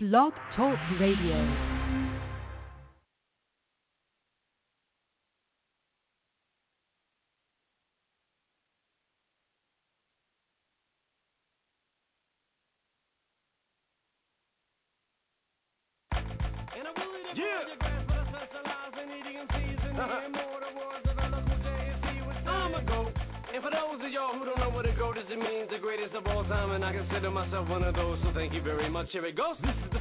Blog Talk Radio. And for those of y'all who don't know what a goat is, it means the greatest of all time, and I consider myself one of those. So thank you very much. Here it goes.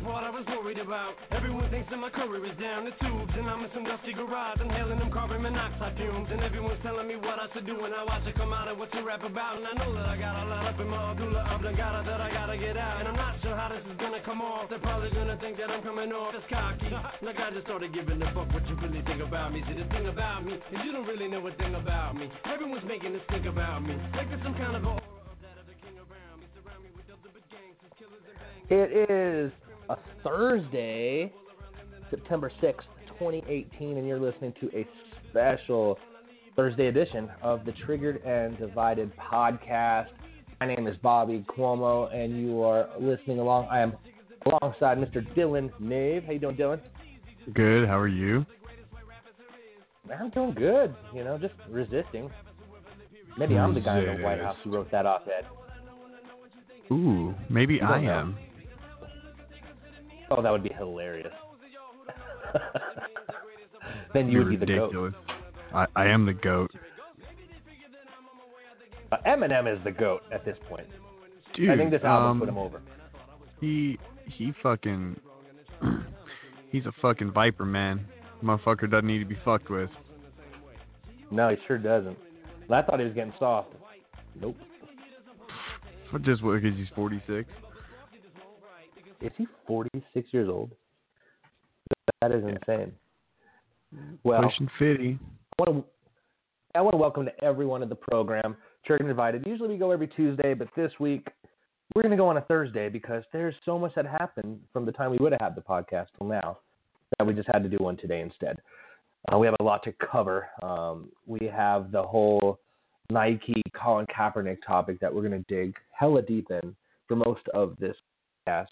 Part I was worried about. Everyone thinks that my career is down the tubes, and I'm in some dusty garage, inhaling them carbon monoxide fumes, and everyone's telling me what I should do when I watch it come out and what to rap about. And I know that I got a lot up in my medulla oblongata that I gotta get out, and I'm not sure how this is gonna come off. They're probably gonna think that I'm coming off as cocky. Like I just started giving a fuck what you really think about me. See, the thing about me is you don't really know a thing about me. Everyone's making this think about me. Like there's some kind of a and. It is a Thursday, September 6th, 2018, and you're listening to a special Thursday edition of the Triggered and Divided podcast. My name is Bobby Cuomo, and you are listening along. I am alongside Mr. Dylan Nave. How you doing, Dylan? Good. How are you? I'm doing good. You know, just resisting. Maybe I'm the guy in the White House who wrote that op-ed. Ooh, maybe I know. Oh, that would be hilarious. then you Be would be the goat. ridiculous. I, I am the goat. Uh, Eminem is the goat at this point. Dude, I think this album um, put him over. He he fucking he's a fucking viper, man. Motherfucker doesn't need to be fucked with. No, he sure doesn't. I thought he was getting soft. Nope. Just what? Because he's 46. Is he 46 years old? That is insane. Well, 50. I want to I want to welcome to everyone of the program. Church Invited. Usually we go every Tuesday, but this week we're going to go on a Thursday because there's so much that happened from the time we would have had the podcast till now that we just had to do one today instead. Uh, we have a lot to cover. Um, we have the whole Nike Colin Kaepernick topic that we're going to dig hella deep in for most of this podcast.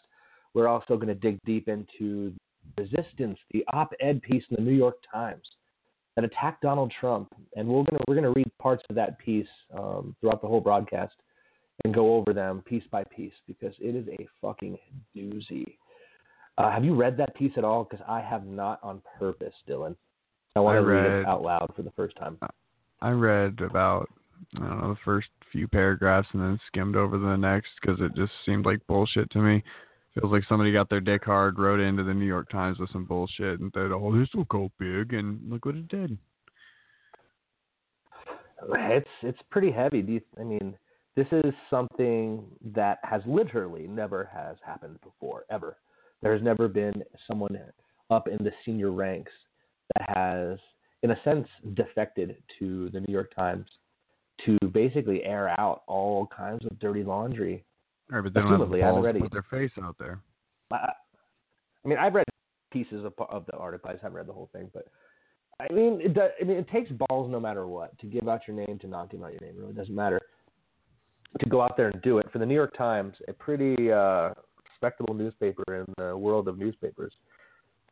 We're also going to dig deep into resistance, the op-ed piece in the New York Times that attacked Donald Trump, and we're gonna we're gonna read parts of that piece um, throughout the whole broadcast and go over them piece by piece because it is a fucking doozy. Uh, have you read that piece at all? Because I have not on purpose, Dylan. I want I to read read- it out loud for the first time. I read about I don't know the first few paragraphs and then skimmed over the next because it just seemed like bullshit to me. Feels like somebody got their dick hard, wrote into the New York Times with some bullshit, and said, "Oh, this will go big," and look what it did. It's it's pretty heavy. Do you, I mean, this is something that has literally never has happened before ever. There has never been someone up in the senior ranks that has, in a sense, defected to the New York Times to basically air out all kinds of dirty laundry. All right, but they don't have the Assumably, I haven't balls read to put their face out there. I, I mean, I've read pieces of, of the article. I just haven't read the whole thing, but I mean, it does, I mean, it takes balls no matter what to give out your name, to not give out your name. It really doesn't matter to go out there and do it. For the New York Times, a pretty uh, respectable newspaper in the world of newspapers,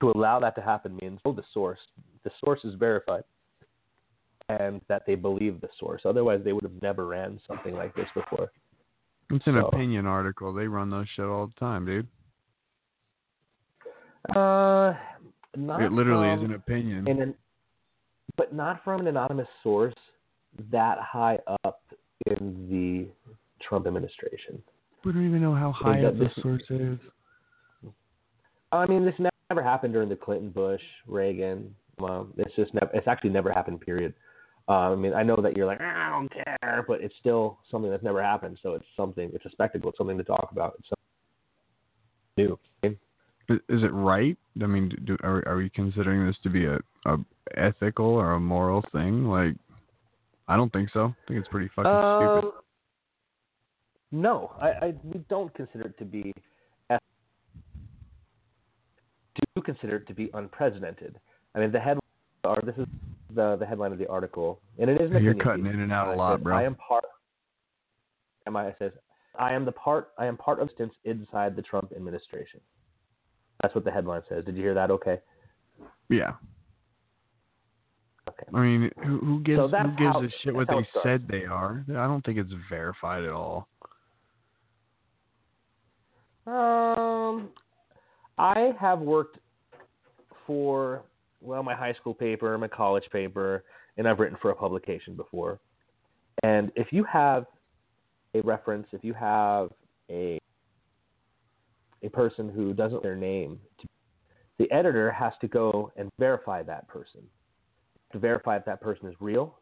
to allow that to happen means oh, the source, the source is verified, and that they believe the source. Otherwise, they would have never ran something like this before. It's an So- opinion article. They run those shit all the time, dude. Uh, not it literally is an opinion. in an, but not from an anonymous source that high up in the Trump administration. we don't even know how high up the this- source is. I mean, this never happened during the Clinton, Bush, Reagan. Um, it's just never. It's actually never happened. Period. Uh, I mean, I know that you're like, I don't care, but it's still something that's never happened. So it's something. It's a spectacle. It's something to talk about. It's something new. Is, is it right? I mean, do, are are we considering this to be a, a ethical or a moral thing? Like, I don't think so. I think it's pretty fucking stupid. Um, no, I, I we don't consider it to be. eth- Do consider it to be unprecedented. I mean, the head, are this is the the headline of the article, and it is. an You're cutting piece. in and out a Uh, lot, says, bro. I am part. Am I says I am the part. I am part of instance inside the Trump administration. That's what the headline says. Did you hear that? Okay. Yeah. Okay. I mean, who, who gives So who gives how- a shit what they said they are? I don't think it's verified at all. Um, I have worked for well, my high school paper, my college paper, and I've written for a publication before. And if you have a reference, if you have a a person who doesn't their name, the editor has to go and verify that person to verify if that person is real,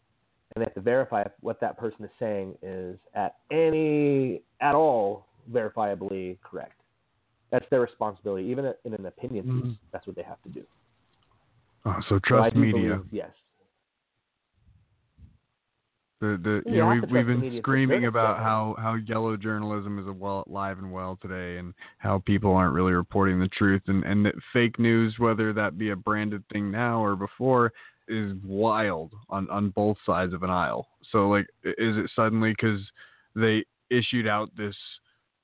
and they have to verify if what that person is saying is at any at all verifiably correct. That's their responsibility, even in an opinion piece. Mhm. That's what they have to do. Oh, so So trust do media. believe- yes. The the You you know we've we've been media to a screaming about how how yellow journalism is a well alive and well today, and how people aren't really reporting the truth, and and that fake news, whether that be a branded thing now or before, is wild on on both sides of an aisle. So like, is it suddenly because they issued out this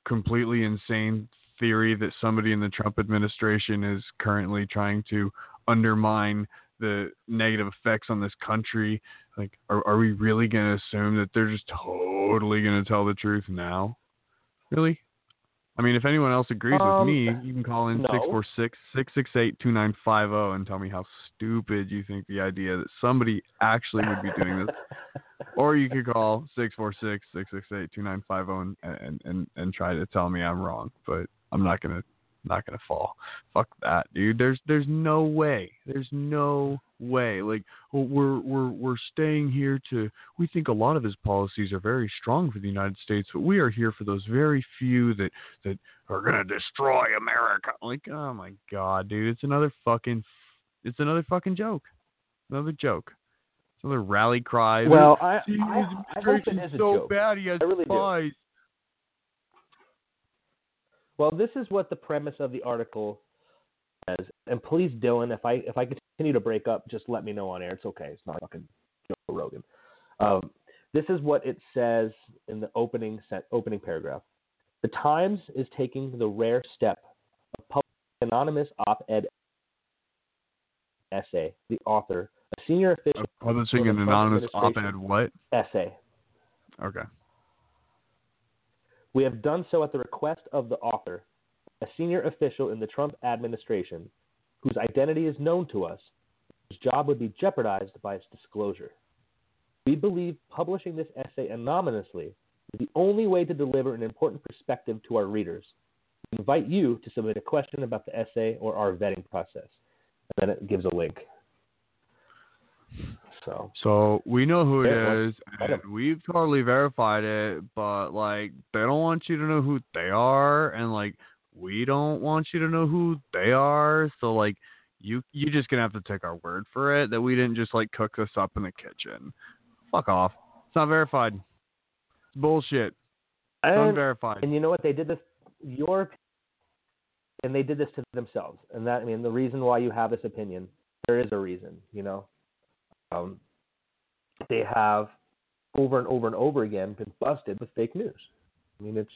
completely insane theory that somebody in the Trump administration is currently trying to undermine the negative effects on this country like, are are we really gonna assume that they're just totally gonna tell the truth now? Really? I mean, if anyone else agrees Um, with me, you can call in no. six four six six six eight two nine five zero and tell me how stupid you think the idea that somebody actually would be doing this. Or you could call six four six six six eight two nine five zero and and and and try to tell me I'm wrong. But I'm not gonna not gonna fall. Fuck that, dude. There's there's no way. There's no way. Like we're we're we're staying here to. We think a lot of his policies are very strong for the United States, but we are here for those very few that that are gonna destroy America. Like oh my god, dude. It's another fucking. It's another fucking joke. Another joke. It's another rally cry. Well, I, I, I hope it is a so joke. bad. He has I really do. Well, this is what the premise of the article says. And please, Dylan, if I if I continue to break up, just let me know on air. It's okay. It's not fucking Joe Rogan. Um, this is what it says in the opening set, opening paragraph. The Times is taking the rare step of publishing an anonymous op-ed essay. The author, a senior official Of publishing an anonymous op-ed. What? essay. Okay. We have done so at the request of the author, a senior official in the Trump administration, whose identity is known to us, whose job would be jeopardized by its disclosure. We believe publishing this essay anonymously is the only way to deliver an important perspective to our readers. We invite you to submit a question about the essay or our vetting process. And then it gives a link. So, So we know who it is, and we've totally verified it. But like, they don't want you to know who they are, and like, we don't want you to know who they are. So like, you you're just gonna have to take our word for it that we didn't just like cook this up in the kitchen. Fuck off. It's not verified. It's bullshit. It's and, unverified. And you know what? They did this. Your and they did this to themselves. And that I mean, the reason why you have this opinion, there is a reason. You know, um, they have over and over and over again been busted with fake news. I mean, it's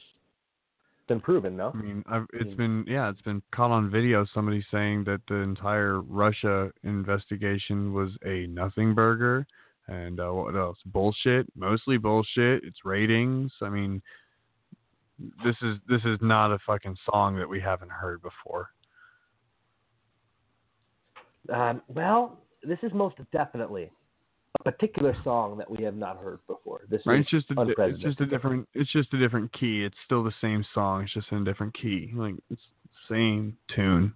been proven, no? I mean, I've, it's Mm. been yeah, it's been caught on video. Somebody saying that the entire Russia investigation was a nothing burger, and uh, what else? Bullshit. Mostly bullshit. It's ratings. I mean, this is this is not a fucking song that we haven't heard before. Um, well, this is most definitely a particular song that we have not heard before. This Right? is It's just a it's just a different it's just a different key. It's still the same song. It's just in a different key. Like it's the same tune.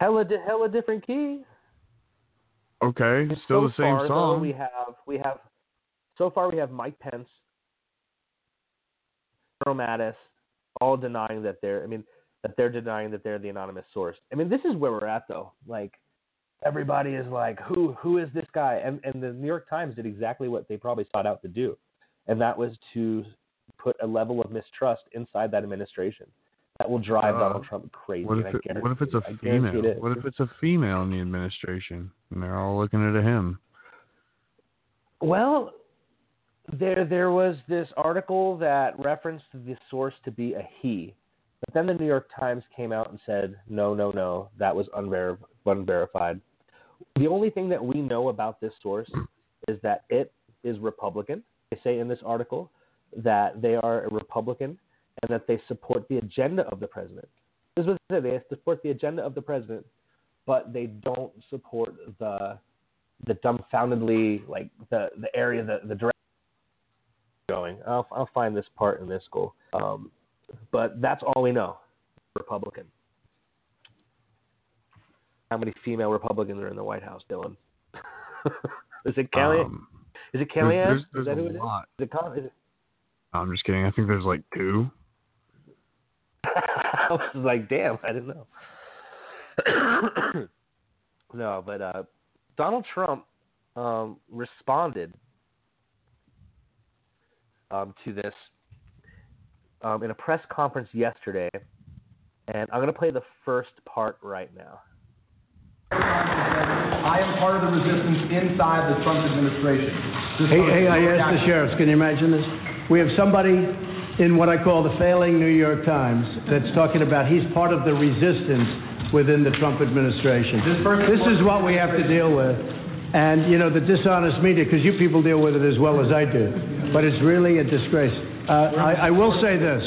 hella, di- hella different key. Okay, still so the same far, though, song. we have we have so far we have Mike Pence, Earl Mattis, all denying that they're. I mean that they're denying that they're the anonymous source. I mean this is where we're at though. Like everybody is like, who who is this guy? And and the New York Times did exactly what they probably sought out to do, and that was to put a level of mistrust inside that administration that will drive Uh, Donald Trump crazy. What if it, what if it's a guarantee- I guarantee female? it. What if it's a female in the administration and they're all looking at him? Well, there there was this article that referenced the source to be a he, But then the New York Times came out and said, no, no, no, that was unver- unverified. The only thing that we know about this source is that it is Republican. They say in this article that they are a Republican and that they support the agenda of the president. This is what they say. They support the agenda of the president, but they don't support the the dumbfoundedly like the the area the the direction going. I'll I'll find this part in this goal. Um, but that's all we know. Republican. How many female Republicans are in the White House, Dylan? is it Kelly? Um, is it Kellyanne? there's, Is there's that a who it is? lot. Is it, Con- it I'm just kidding. I think there's like two. I was like, damn, I didn't know. no, but uh, Donald Trump um, responded um, to this um, in a press conference yesterday, and I'm going to play the first part right now. I am part of the resistance inside the Trump administration. This Hey, was hey, I your asked the sheriffs, can you imagine this? We have somebody in what I call the failing New York Times that's talking about he's part of the resistance within the Trump administration. This This is what we have to deal with. And, you know, the dishonest media, because you people deal with it as well as I do. But it's really a disgrace. Uh, I, will say this.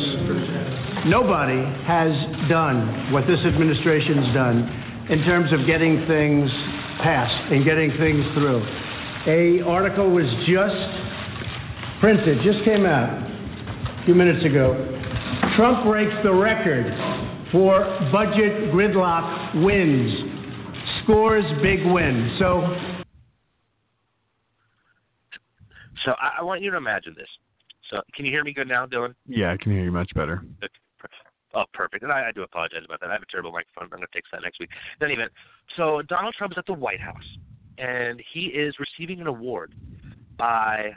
Nobody has done what this administration's done in terms of getting things passed and getting things through. A article was just printed, just came out a few minutes ago. Trump breaks the record for budget gridlock wins. Scores big win. So So I, I want you to imagine this. So can you hear me good now, Dylan? Yeah, I can hear you much better. Oh, perfect. And I, I do apologize about that. I have a terrible microphone. I'm going to fix that next week. In any event, so Donald Trump is at the White House, and he is receiving an award by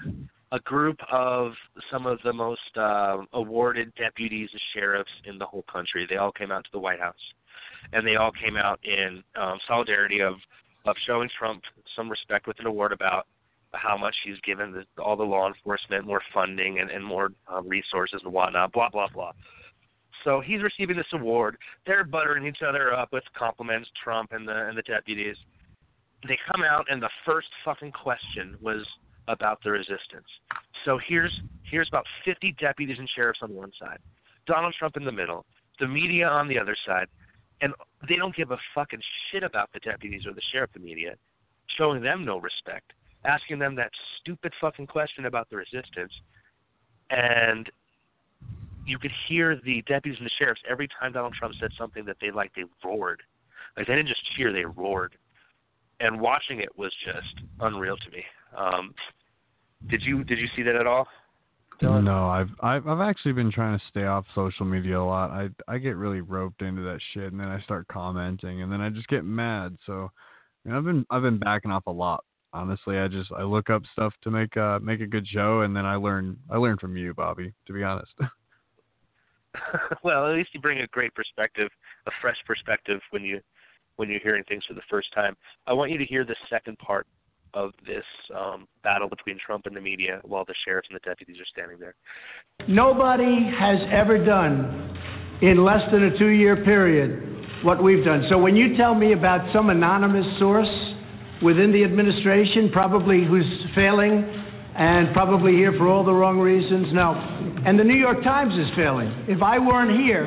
a group of some of the most uh, awarded deputies and sheriffs in the whole country. They all came out to the White House, and they all came out in um, solidarity of of showing Trump some respect with an award about how much he's given the, all the law enforcement more funding and, and more um, resources and whatnot. Blah blah blah. So he's receiving this award. They're buttering each other up with compliments, Trump and the and the deputies. They come out and the first fucking question was about the resistance. So here's here's about 50 deputies and sheriffs on one side, Donald Trump in the middle, the media on the other side, and they don't give a fucking shit about the deputies or the sheriff. The media, showing them no respect, asking them that stupid fucking question about the resistance, and you could hear the deputies and the sheriffs every time Donald Trump said something that they liked, they roared. Like they didn't just cheer, they roared. And watching it was just unreal to me. Um, did you did you see that at all? Dylan? No, I've I've I've actually been trying to stay off social media a lot. I I get really roped into that shit, and then I start commenting, and then I just get mad. So, I've been I've been backing off a lot. Honestly, I just I look up stuff to make uh make a good show, and then I learn I learn from you, Bobby. To be honest. well, at least you bring a great perspective, a fresh perspective when you when you're hearing things for the first time. I want you to hear the second part of this um, battle between Trump and the media while the sheriffs and the deputies are standing there. nobody has ever done in less than a two year period what we've done. So when you tell me about some anonymous source within the administration, probably who's failing and probably here for all the wrong reasons, no. And the New York Times is failing. If I weren't here,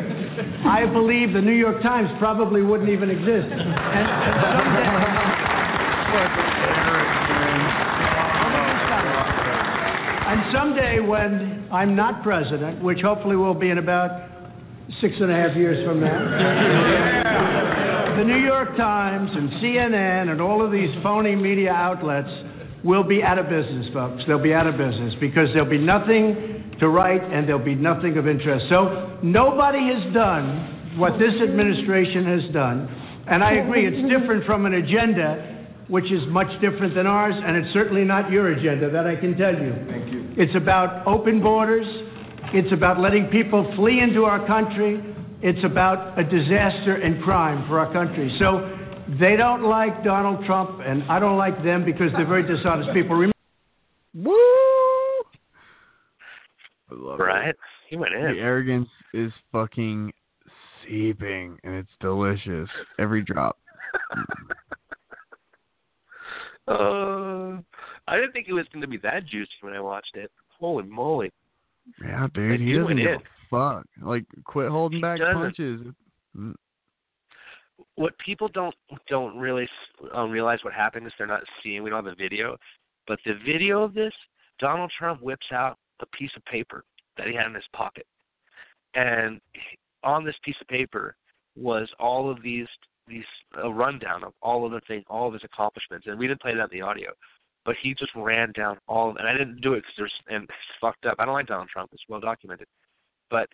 I believe the New York Times probably wouldn't even exist. And, and someday, when I'm not president, which hopefully will be in about six and a half years from now, the New York Times and CNN and all of these phony media outlets will be out of business, folks. They'll be out of business because there'll be nothing to write and there'll be nothing of interest. So nobody has done what this administration has done. And I agree, it's different from an agenda which is much different than ours, and it's certainly not your agenda, that I can tell you. Thank you. It's about open borders. It's about letting people flee into our country. It's about a disaster and crime for our country. So they don't like Donald Trump, and I don't like them because they're very dishonest people. Remember Woo! I love it. He went in. The arrogance is fucking seeping, and it's delicious. Every drop. Uh, I didn't think it was going to be that juicy when I watched it. Holy moly! Yeah, dude, Like, he doesn't went give in. a fuck. Like, quit holding He back doesn't. punches. What people don't don't really um, realize what happened is they're not seeing. We don't have a video, but the video of this, Donald Trump whips out a piece of paper that he had in his pocket, and on this piece of paper was all of these these a rundown of all of the thing, all of his accomplishments, and we didn't play that in the audio, but he just ran down all of, and I didn't do it because there's and it's fucked up. I don't like Donald Trump; it's well documented, but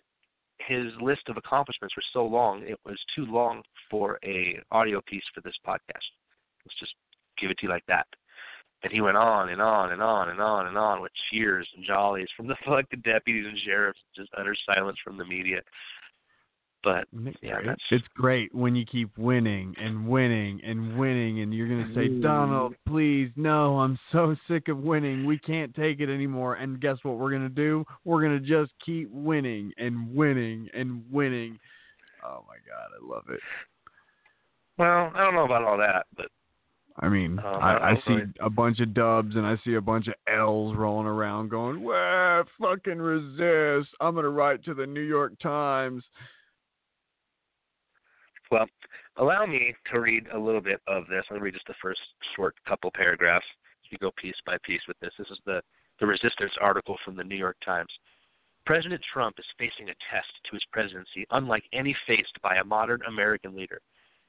his list of accomplishments were so long it was too long for a audio piece for this podcast. Let's just give it to you like that. And he went on and on and on and on and on with cheers and jollies from the fucking deputies and sheriffs, just utter silence from the media. But yeah, It's- that's It's great when you keep winning and winning and winning, and you're gonna say, Donald, please, no, I'm so sick of winning. We can't take it anymore. And guess what we're gonna do? We're gonna just keep winning and winning and winning. Oh my god, I love it. well, I don't know about all that, but I mean, Um, I, I I see a bunch of dubs and I see a bunch of L's rolling around going, "Well, fucking resist! I'm gonna write to the New York Times." Well, allow me to read a little bit of this. I'll read just the first short couple paragraphs. You go piece by piece with this. This is the, the resistance article from the New York Times. President Trump is facing a test to his presidency unlike any faced by a modern American leader.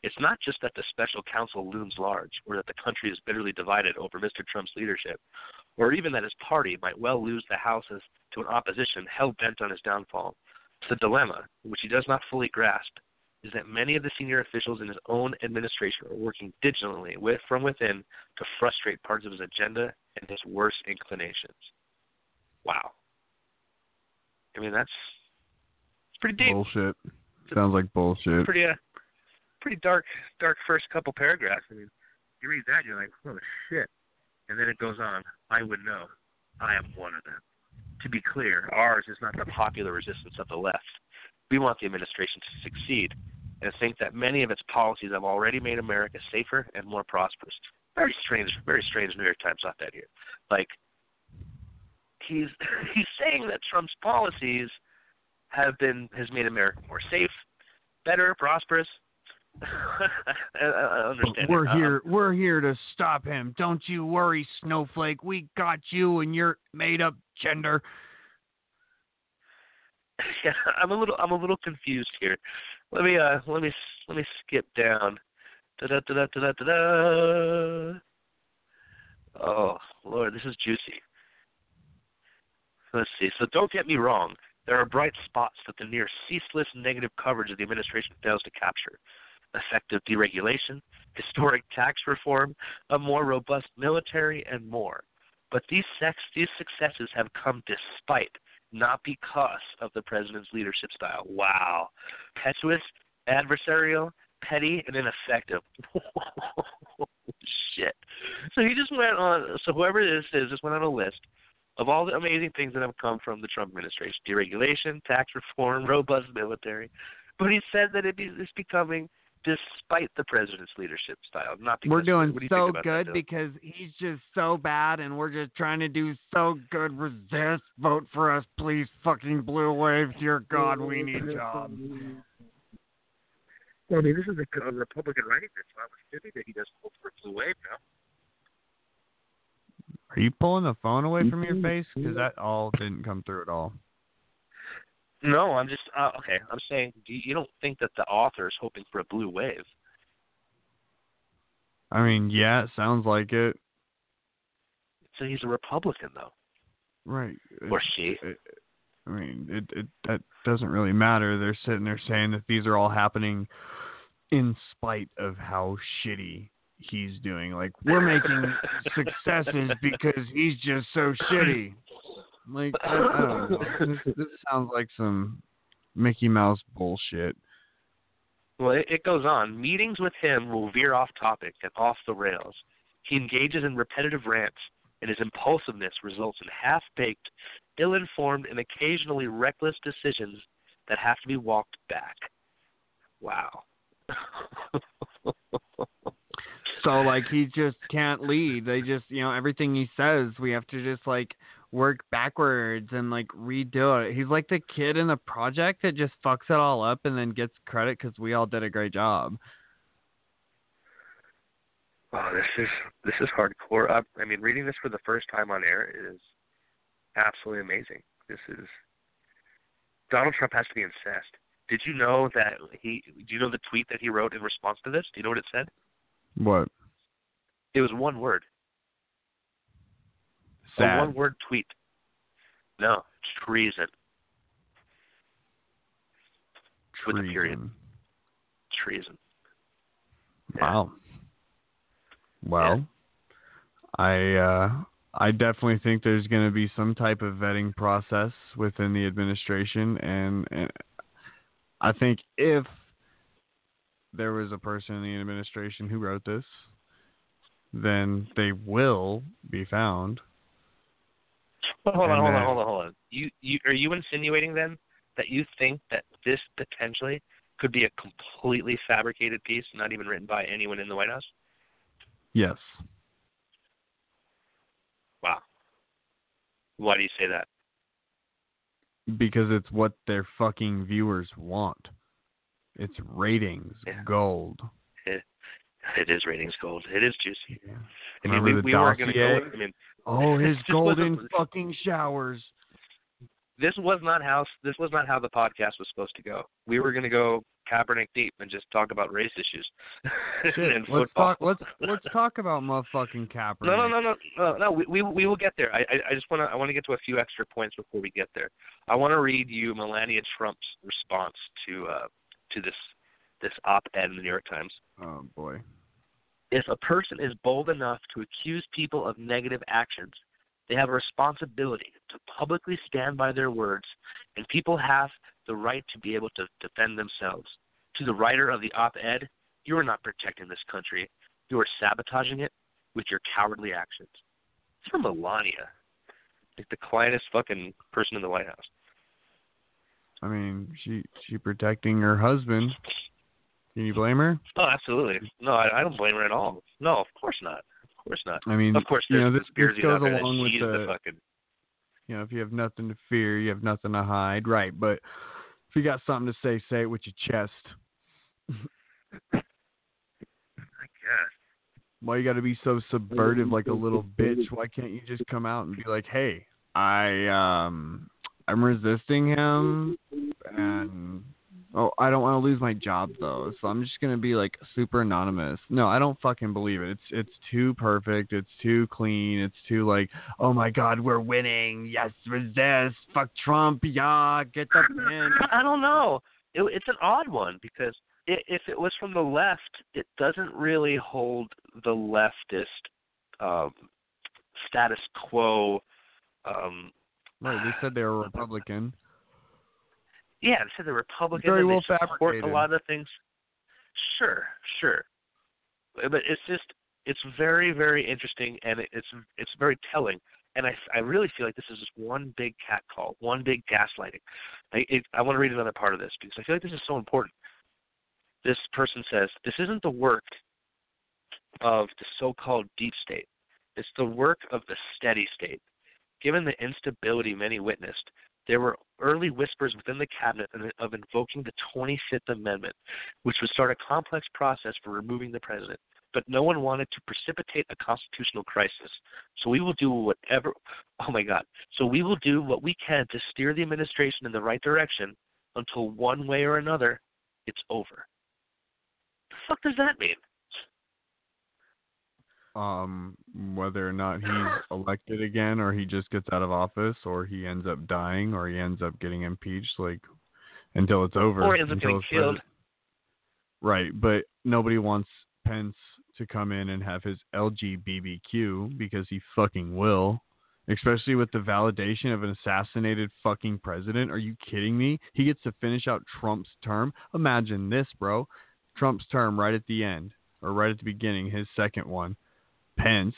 It's not just that the special counsel looms large, or that the country is bitterly divided over Mr. Trump's leadership, or even that his party might well lose the houses to an opposition hell bent on his downfall. It's a dilemma, which he does not fully grasp, is that many of the senior officials in his own administration are working diligently with, from within to frustrate parts of his agenda and his worst inclinations. Wow. I mean, that's it's pretty deep. Bullshit. Sounds like bullshit. Pretty, uh, pretty dark, dark first couple paragraphs. I mean, you read that, you're like, oh shit. And then it goes on. I would know. I am one of them. To be clear, ours is not the popular resistance of the left. We want the administration to succeed and think that many of its policies have already made America safer and more prosperous. Very strange, very strange New York Times thought that here. Like he's he's saying that Trump's policies have been has made America more safe, better, prosperous. I, I understand. We're it. Uh, here. We're here to stop him. Don't you worry, Snowflake. We got you and your made-up gender. yeah, I'm a little I'm a little confused here. Let me uh let me let me skip down. Da da da da da da da. Oh Lord, this is juicy. Let's see. So don't get me wrong. There are bright spots that the near ceaseless negative coverage of the administration fails to capture. Effective deregulation, historic tax reform, a more robust military, and more. But these sex, these successes have come despite not because of the president's leadership style. Wow. Petuous, adversarial, petty, and ineffective. Shit. So he just went on, so whoever this is just went on a list of all the amazing things that have come from the Trump administration deregulation, tax reform, robust military. But he said that it be, it's becoming despite the president's leadership style, not because We're doing what do you so good because he's just so bad, and we're just trying to do so good. Resist. Vote for us, please. Fucking blue wave. Dear God, we need jobs. Well, I mean, this is a, a Republican writing this, so I was kidding that he doesn't vote for a blue wave now. Are you pulling the phone away from your mm-hmm. face? Because that all didn't come through at all. No, I'm just uh, okay. I'm saying, do you, you don't think that the author is hoping for a blue wave? I mean, yeah, it sounds like it. So he's a Republican, though, Right. or she. it, I mean, it, it that doesn't really matter. They're sitting there saying that these are all happening in spite of how shitty he's doing. Like we're making successes because he's just so shitty. Like I, I don't know. This, this sounds like some Mickey Mouse bullshit. Well, it, it goes on. Meetings with him will veer off topic and off the rails. He engages in repetitive rants, and his impulsiveness results in half baked, ill informed, and occasionally reckless decisions that have to be walked back. Wow. So like he just can't lead. They just you know everything he says we have to just like work backwards and like redo it. He's like the kid in the project that just fucks it all up and then gets credit because we all did a great job. Oh, this is this is hardcore. I, I mean, reading this for the first time on air is absolutely amazing. This is Donald Trump has to be incensed. Did you know that he? Do you know the tweet that he wrote in response to this? Do you know what it said? What? It was one word. A one word tweet. No, treason. With a period. Treason. Treason. Yeah. Wow. Well, I uh, I definitely think there's going to be some type of vetting process within the administration, and, and I think if there was a person in the administration who wrote this, then they will be found. Hold on, hold on, hold on, hold on. You, you are you insinuating then that you think that this potentially could be a completely fabricated piece, not even written by anyone in the White House? Yes. Wow. Why do you say that? Because it's what their fucking viewers want. It's ratings Yeah. gold. It is ratings gold. It is juicy. I mean, Remember we, we weren't going to go. I mean, Oh, his golden fucking showers. this was not how this was not how the podcast was supposed to go. We were going to go Kaepernick deep and just talk about race issues Shit, and let's football. talk. Let's let's talk about motherfucking Kaepernick. No, no, no, no, no, no. We we, we will get there. I I, I just want to I want to get to a few extra points before we get there. I want to read you Melania Trump's response to uh to this this op-ed in the New York Times. Oh boy. If a person is bold enough to accuse people of negative actions, they have a responsibility to publicly stand by their words, and people have the right to be able to defend themselves. To the writer of the op ed, you are not protecting this country. You are sabotaging it with your cowardly actions. It's from Melania, like the quietest fucking person in the White House. I mean, she she protecting her husband. Can you blame her? Oh, absolutely. No, I, I don't blame her at all. No, of course not. Of course not. I mean, Of course, you there's know, this, this goes out there that along with the, the fucking you know, if you have nothing to fear, you have nothing to hide, right? But if you got something to say, say it with your chest. I guess. Why you got to be so subvertive like a little bitch? Why can't you just come out and be like, "Hey, I um I'm resisting him and oh, I don't want to lose my job though. So I'm just going to be like super anonymous." No, I don't fucking believe it. It's it's too perfect. It's too clean. It's too like, "Oh my god, we're winning. Yes, resist. Fuck Trump. Yeah, get the pin." I don't know. It, it's an odd one because i if it was from the left, it doesn't really hold the leftist um, status quo. Um, Right, they said they were Republican. Yeah, they said they're Very well they support fabricated. a lot of things. Sure, sure, but it's just it's very very interesting and it's it's very telling. And I, I really feel like this is just one big cat call, one big gaslighting. I, it, I want to read another part of this because I feel like this is so important. This person says, This isn't the work of the so called deep state, it's the work of the steady state. Given the instability many witnessed, there were early whispers within the cabinet of invoking the 25th Amendment, which would start a complex process for removing the president. But no one wanted to precipitate a constitutional crisis. So we will do whatever. Oh my God. So we will do what we can to steer the administration in the right direction until one way or another, it's over. The fuck does that mean? Um, whether or not he's elected again, or he just gets out of office, or he ends up dying, or he ends up getting impeached, like until it's over. Or he ends up getting killed. Right, but nobody wants Pence to come in and have his LGBTQ because he fucking will. Especially with the validation of an assassinated fucking president. Are you kidding me? He gets to finish out Trump's term. Imagine this, bro. Trump's term right at the end, or right at the beginning, his second one. Pence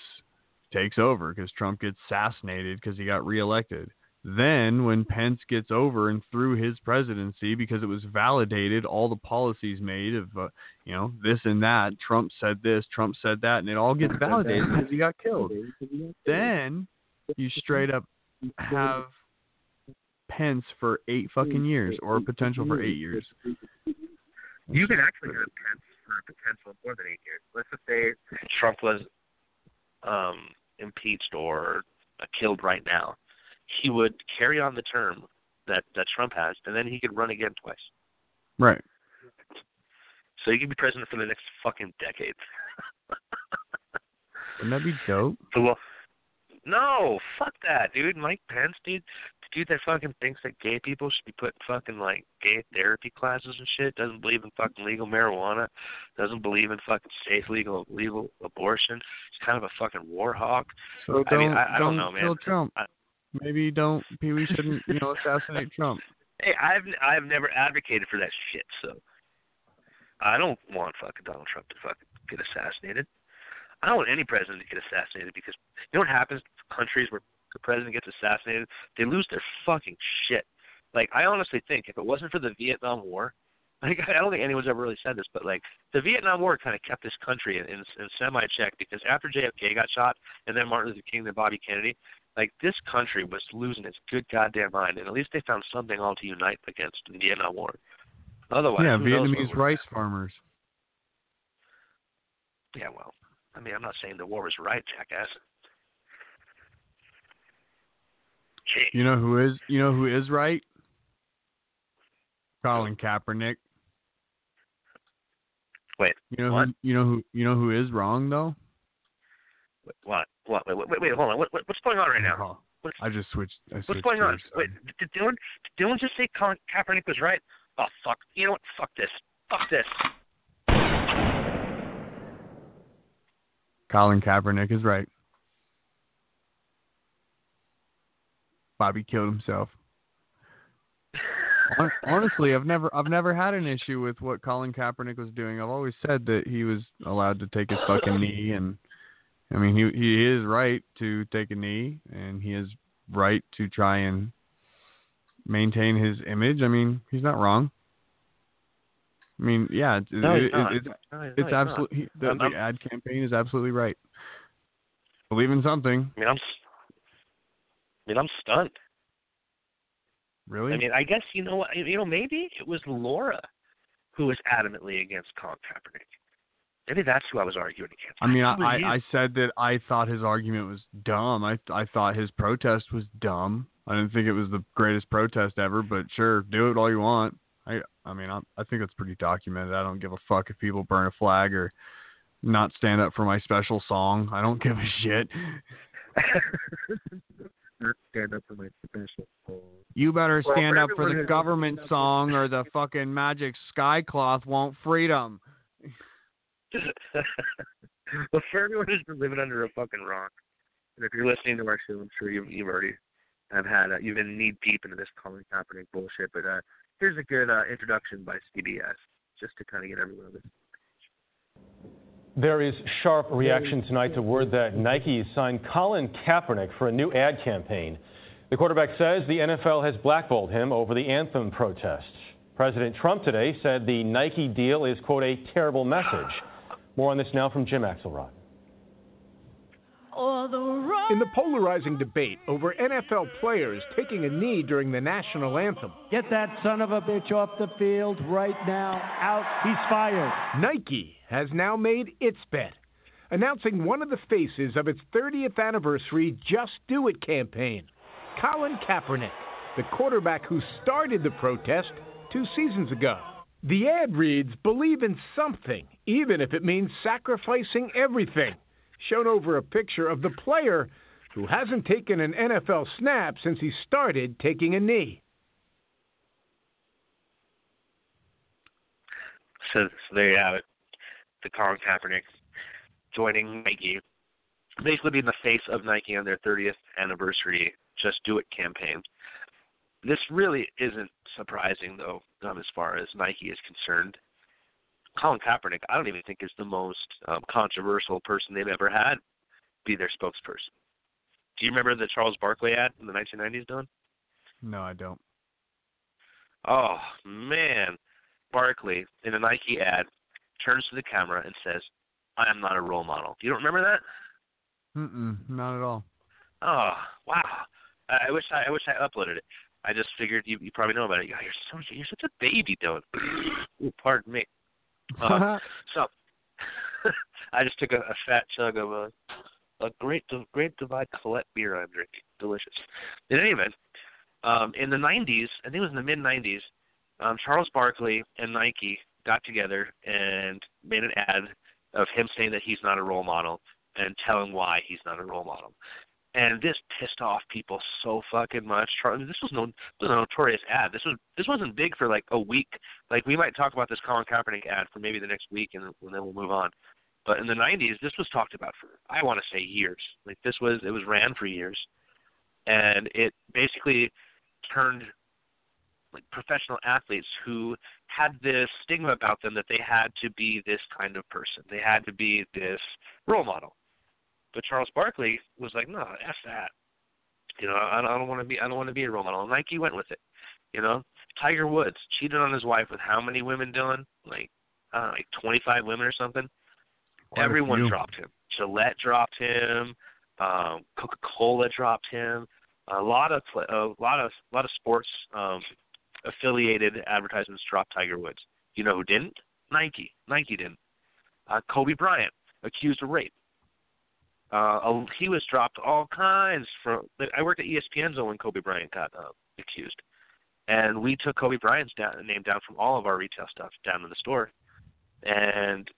takes over because Trump gets assassinated because he got reelected. Then, when Pence gets over and through his presidency, because it was validated, all the policies made of, uh, you know, this and that. Trump said this, Trump said that, and it all gets validated because he got killed. Then you straight up have Pence for eight fucking years, or potential for eight years. You can actually have Pence for a potential more than eight years. Let's just say Trump was um, impeached or uh, killed right now. He would carry on the term that that Trump has, and then he could run again twice. Right. So he could be president for the next fucking decade. Wouldn't that be dope? Lo- no, fuck that, dude. Mike Pence, dude, dude that fucking thinks that gay people should be put in fucking like gay therapy classes and shit. Doesn't believe in fucking legal marijuana. Doesn't believe in fucking safe legal legal abortion. He's kind of a fucking war hawk. So I don't mean, I- I don't don't know, man. kill Trump. I- Maybe don't. We shouldn't, you know, assassinate Trump. Hey, I've I've never advocated for that shit, so I don't want fucking Donald Trump to fucking get assassinated. I don't want any president to get assassinated because you know what happens to countries where the president gets assassinated? They lose their fucking shit. Like I honestly think if it wasn't for the Vietnam War, like I don't think anyone's ever really said this, but like the Vietnam War kind of kept this country in, in, in semi check because after JFK got shot and then Martin Luther King and Bobby Kennedy, like this country was losing its good goddamn mind, and at least they found something all to unite against in the Vietnam War. Otherwise, yeah, Vietnamese rice farmers. Yeah, well, I mean, I'm not saying the war was right, jackass. Jeez. You know who is? You know who is right? Colin Kaepernick. Wait, You know what? who? You know who? You know who is wrong though? What? What? Wait, wait, wait, hold on. What, what, what's going on right now? Oh, What's, I just switched. I switched what's going on? Wait, did Dylan, did Dylan just say Colin Kaepernick was right? Oh, fuck. You know what? Fuck this. Fuck this. Colin Kaepernick is right. Bobby killed himself. Honestly, I've never I've never had an issue with what Colin Kaepernick was doing. I've always said that he was allowed to take his fucking knee and I mean he he is right to take a knee and he is right to try and maintain his image. I mean, he's not wrong. I mean, yeah, it's, No, it- not. it's No, it's not. absolutely the, the ad campaign is absolutely right. Believe in something, I mean, I'm. I mean, I'm stunned. really. I mean, I guess you know what? You know, maybe it was Laura who was adamantly against Colin Kaepernick. Maybe that's who I was arguing against. I mean, I, It was you. I, I said that I thought his argument was dumb. I I thought his protest was dumb. I didn't think it was the greatest protest ever, but sure, do it all you want. I I mean, I, I think it's pretty documented. I don't give a fuck if people burn a flag or not stand up for my special song. I don't give a shit. Not stand up for my special. You better stand for up for the government song or the fucking magic sky cloth won't freedom. well, for everyone who's been living under a fucking rock, and if you're listening to our show, I'm sure you've, you've already have had uh, you've been knee deep into this Colin Kaepernick bullshit. But uh, here's a good uh, introduction by CBS, just to kind of get everyone on this. There is sharp reaction tonight to word that Nike signed Colin Kaepernick for a new ad campaign. The quarterback says the NFL has blackballed him over the anthem protests. President Trump today said the Nike deal is, quote, a terrible message. More on this now from Jim Axelrod. In the polarizing debate over NFL players taking a knee during the national anthem, Get that son of a bitch off the field right now. Out. He's fired. Nike has now made its bet, announcing one of the faces of its 30th anniversary Just Do It campaign, Colin Kaepernick, the quarterback who started the protest two seasons ago. The ad reads, Believe in something, even if it means sacrificing everything. Shown over a picture of the player who hasn't taken an NFL snap since he started taking a knee. So, so there you have it. The Colin Kaepernick joining Nike, basically being the face of Nike on their 30th anniversary Just Do It campaign. This really isn't surprising, though, um, as far as Nike is concerned. Colin Kaepernick, I don't even think is the most um, controversial person they've ever had be their spokesperson. Do you remember the Charles Barkley ad in the 1990s, Don? No, I don't. Oh man, Barkley in a Nike ad turns to the camera and says, "I am not a role model." You don't remember that? Mm-mm, not at all. Oh wow! I, I wish I, I wish I uploaded it. I just figured you you probably know about it. You're so you're such a baby, Dylan. Ooh, pardon me. Uh, so I just took a, a fat chug of a a great great divide Colette beer I'm drinking. Delicious. In any event, um, in the 90s, I think it was in the mid 90s, um, Charles Barkley and Nike got together and made an ad of him saying that he's not a role model and telling why he's not a role model. And this pissed off people so fucking much. Charlie, this was no this was a notorious ad. This was this wasn't big for like a week. Like we might talk about this Colin Kaepernick ad for maybe the next week, and, and then we'll move on. But in the 90s, this was talked about for I want to say years. Like this was it was ran for years, and it basically turned like professional athletes who had this stigma about them that they had to be this kind of person. They had to be this role model. But Charles Barkley was like, no, f that. You know, I, I don't want to be. I don't want to be a role model. And Nike went with it. You know, Tiger Woods cheated on his wife with how many women, Dylan? Like, I don't know, like 25 women or something. Quite Everyone dropped him. Gillette dropped him. Um, Coca-Cola dropped him. A lot of a lot of a lot of sports um, affiliated advertisements dropped Tiger Woods. You know who didn't? Nike. Nike didn't. Uh, Kobe Bryant accused of rape. Uh, he was dropped all kinds from. I worked at ESPN Zone when Kobe Bryant got uh, accused, and we took Kobe Bryant's down, name down from all of our retail stuff down in the store, and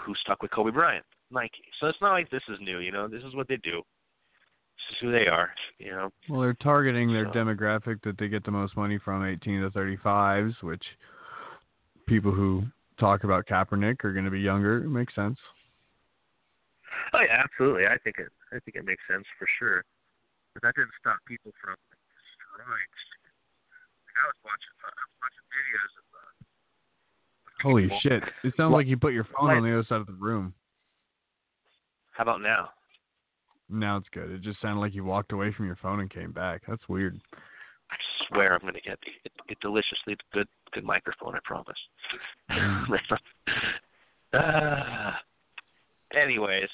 who stuck with Kobe Bryant? Nike. So it's not like this is new. You know, this is what they do. This is who they are. You know. Well, they're targeting their So- demographic that they get the most money from, 18 to 35s, which people who talk about Kaepernick are going to be younger. It makes sense. Oh yeah, absolutely. I think it. I think it makes sense for sure. But that didn't stop people from destroying. Like I was watching. I was watching videos of. Uh, Holy people- shit! It sounds like you put your phone what- on the other side of the room. How about now? Now it's good. It just sounded like you walked away from your phone and came back. That's weird. I swear I'm going to get a deliciously good good microphone. I promise. Ah. anyways,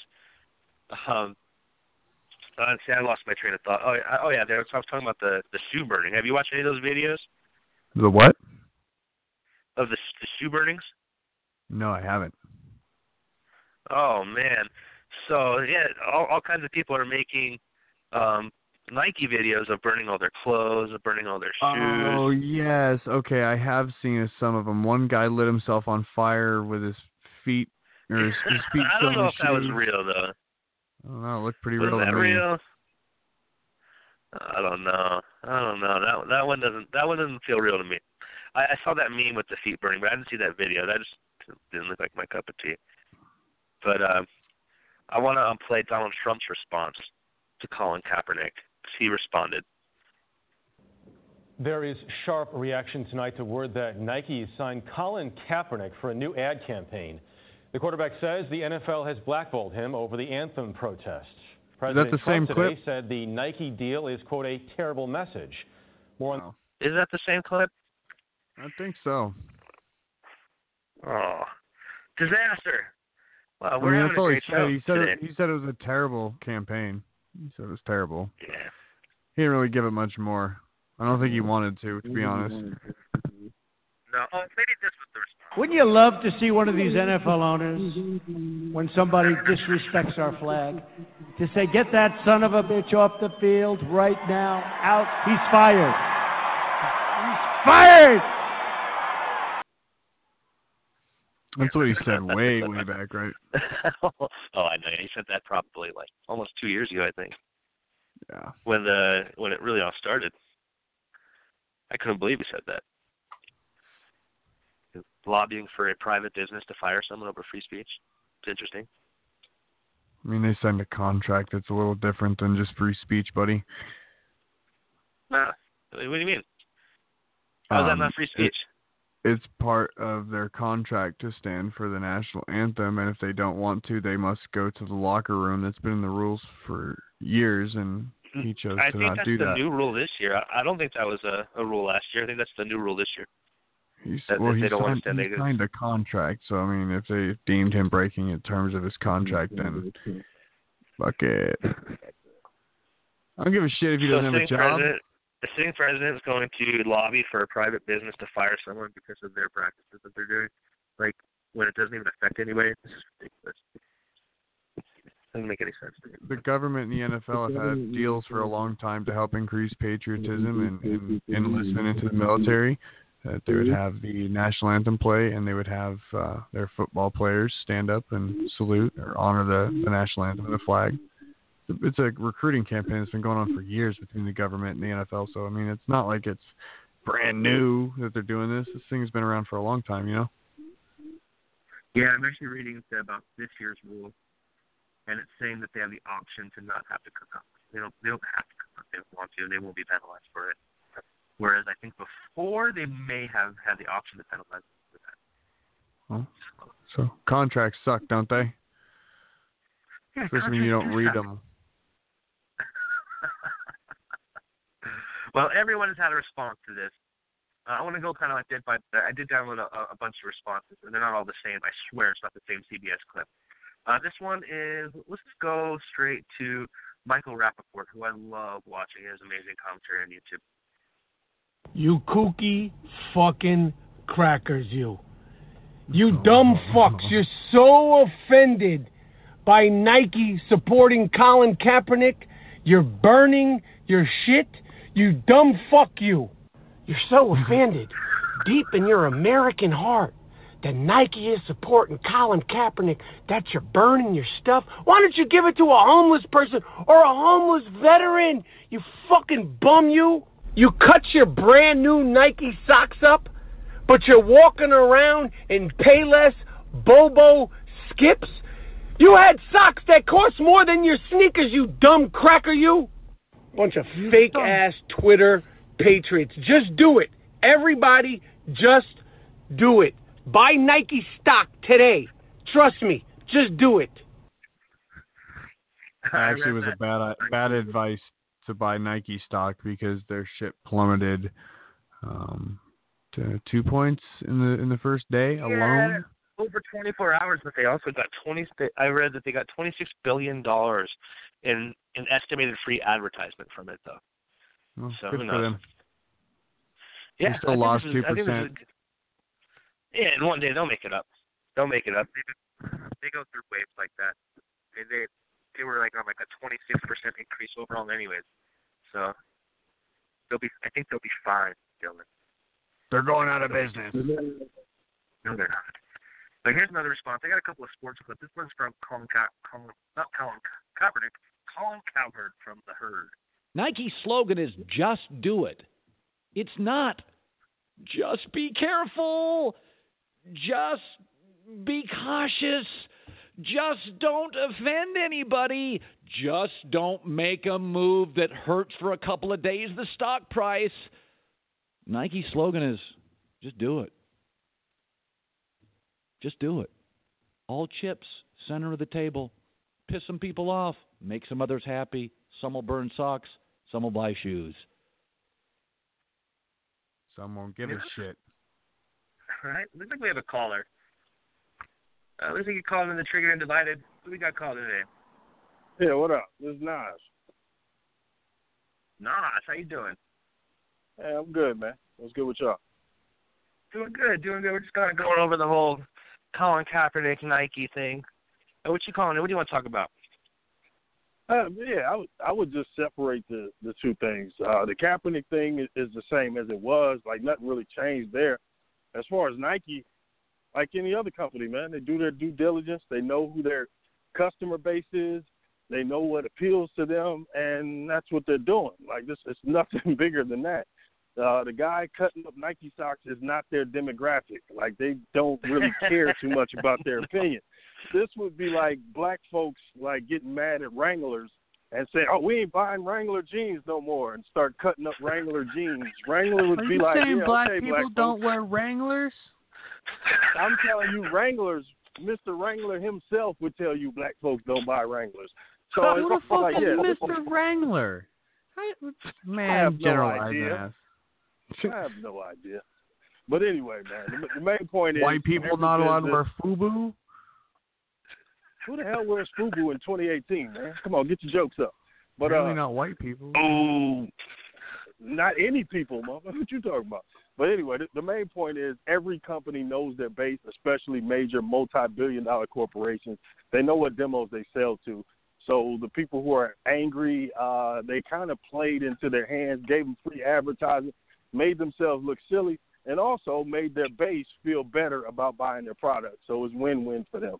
um, uh, see, I lost my train of thought. Oh, yeah, oh yeah, there, I was talking about the the shoe burning. Have you watched any of those videos The what? of the, the shoe burnings? No, I haven't. Oh man. So yeah, all all kinds of people are making um Nike videos of burning all their clothes, of burning all their shoes. Oh yes, okay. I have seen some of them. One guy lit himself on fire with his feet or his, his feet. I don't know if his that was real though. I don't know. It looked pretty was real that to me. real? I don't know. I don't know. That that one doesn't that one doesn't feel real to me. I, I saw that meme with the feet burning, but I didn't see that video. That just didn't look like my cup of tea. But uh, I want to um, play Donald Trump's response to Colin Kaepernick. 'cause He responded. There is sharp reaction tonight to word that Nike signed Colin Kaepernick for a new ad campaign. The quarterback says the NFL has blackballed him over the anthem protests. President the Trump same today clip? said the Nike deal is, quote, a terrible message. More on Is that the same clip? I think so. Oh, disaster! Wow, I we're mean, having that's a all he great said. show He said today. it, he said it was a terrible campaign. He said it was terrible. Yeah. He didn't really give it much more. I don't think he mm-hmm. wanted to, to be mm-hmm. honest. No, oh, maybe this was the response. Wouldn't you love to see one of these NFL owners, when somebody disrespects our flag, to say, get that son of a bitch off the field right now, out, he's fired. He's fired! That's what he said way, way back, right? oh, I know. He said that probably like almost two years ago, I think, Yeah. when the when it really all started. I couldn't believe he said that. Lobbying for a private business to fire someone over free speech. It's interesting. I mean, they signed a contract that's a little different than just free speech, buddy. Nah. What do you mean? How's that Um, not free it- speech? It's part of their contract to stand for the national anthem and if they don't want to they must go to the locker room that's been in the rules for years and hmm. he chose I to think that's the new rule this year. I, I don't think that was a, a rule last year. I think that's the new rule this year. He's, that- well, he they don't signed, he signed a contract, so I mean, if they deemed him breaking in terms of his contract, then fuck it. I don't give a shit if he so doesn't have a job. president, the sitting president is going to lobby for a private business to fire someone because of their practices that they're doing, like when it doesn't even affect anybody. This is ridiculous. Doesn't make any sense. The government and the NFL have had deals for a long time to help increase patriotism and, and enlistment into the military. That they would have the national anthem play, and they would have uh, their football players stand up and salute or honor the, the national anthem and the flag. It's a recruiting campaign that's been going on for years between the government and the NFL. So I mean, it's not like it's brand new that they're doing this. This thing's been around for a long time, you know. Yeah, I'm actually reading about this year's rule, and it's saying that they have the option to not have to cook up. They don't. They don't have to cook up. They don't want to. and They won't be penalized for it. Whereas I think before they may have had the option to penalize for that. Well, so contracts suck, don't they? Yeah, Especially when you don't do read suck. them. Well, everyone has had a response to this. Uh, I want to go kind of like did, but I did download a, a bunch of responses, and they're not all the same. I swear it's not the same CBS clip. Uh, this one is let's go straight to Michael Rapaport, who I love watching his amazing commentary on YouTube. You kooky fucking crackers, you. You dumb fucks. You're so offended by Nike supporting Colin Kaepernick. You're burning your shit. You dumb fuck you. You're so offended deep in your American heart that Nike is supporting Colin Kaepernick that you're burning your stuff. Why don't you give it to a homeless person or a homeless veteran? You fucking bum you. You cut your brand new Nike socks up, but you're walking around in Payless Bobo skips. You had socks that cost more than your sneakers, you dumb cracker, you. Bunch of fake ass Twitter patriots. Just do it. Everybody, just do it. Buy Nike stock today. Trust me. Just do it. I actually was a bad bad advice to buy Nike stock because their shit plummeted um, to two points in the in the first day Yeah, alone. over 24 hours, but they also got 20. I read that they got 26 billion dollars in in estimated free advertisement from it, though. Well, So good who for them. Yeah, They still I lost this is- I think this 2%. Yeah, and one day they'll make it up. They'll make it up. They, they go through waves like that. They they, they were like on like a 26 percent increase overall, anyways. So they'll be. I think they'll be fine, Dylan. They're going out of business. No, they're not. But here's another response. I got a couple of sports clips. This one's from Colin, Ka- Colin not Colin Ka- Kaepernick, Colin Cowherd from the Herd. Nike's slogan is just do it. It's not just be careful, just be cautious, just don't offend anybody, just don't make a move that hurts for a couple of days the stock price. Nike's slogan is just do it. Just do it. All chips, center of the table. Piss some people off, make some others happy. Some will burn socks, some will buy shoes. Some won't give a shit. All right, looks like we have a caller. Uh, looks like you called in the Trigger and Divided. Who we got called today? Yeah, what up? This is Nas. Nas, how you doing? Hey, I'm good, man. What's good with y'all? Doing good, doing good. We're just kind of going over the whole Colin Kaepernick Nike thing. What you calling it? What do you want to talk about? Uh, yeah, I would I would just separate the the two things. Uh, the Kaepernick thing is, is the same as it was. Like nothing really changed there. As far as Nike, like any other company, man, they do their due diligence. They know who their customer base is. They know what appeals to them, and that's what they're doing. Like this, it's nothing bigger than that. Uh, the guy cutting up Nike socks is not their demographic. Like they don't really care too much about their opinion. This would be like black folks like getting mad at Wranglers and saying, "Oh, we ain't buying Wrangler jeans no more," and start cutting up Wrangler jeans. Wrangler would Are be you like, saying "Yeah, black okay, people black don't folks." wear Wranglers? I'm telling you, Wranglers. Mr. Wrangler himself would tell you black folks don't buy Wranglers. So Who the fuck like, is yeah, Mr. Wrangler? Man, I have no idea. ass. I have no idea. But anyway, man, the, the main point is White people every not allowed to business- wear FUBU. Who the hell wears FUBU in 2018, man? Come on, get your jokes up. But Apparently uh, not white people. Oh, not any people, mother. What you talking about? But anyway, the, the main point is every company knows their base, especially major multi-billion-dollar corporations. They know what demos they sell to. So the people who are angry, uh, they kind of played into their hands, gave them free advertising, made themselves look silly, and also made their base feel better about buying their product. So it's win-win for them.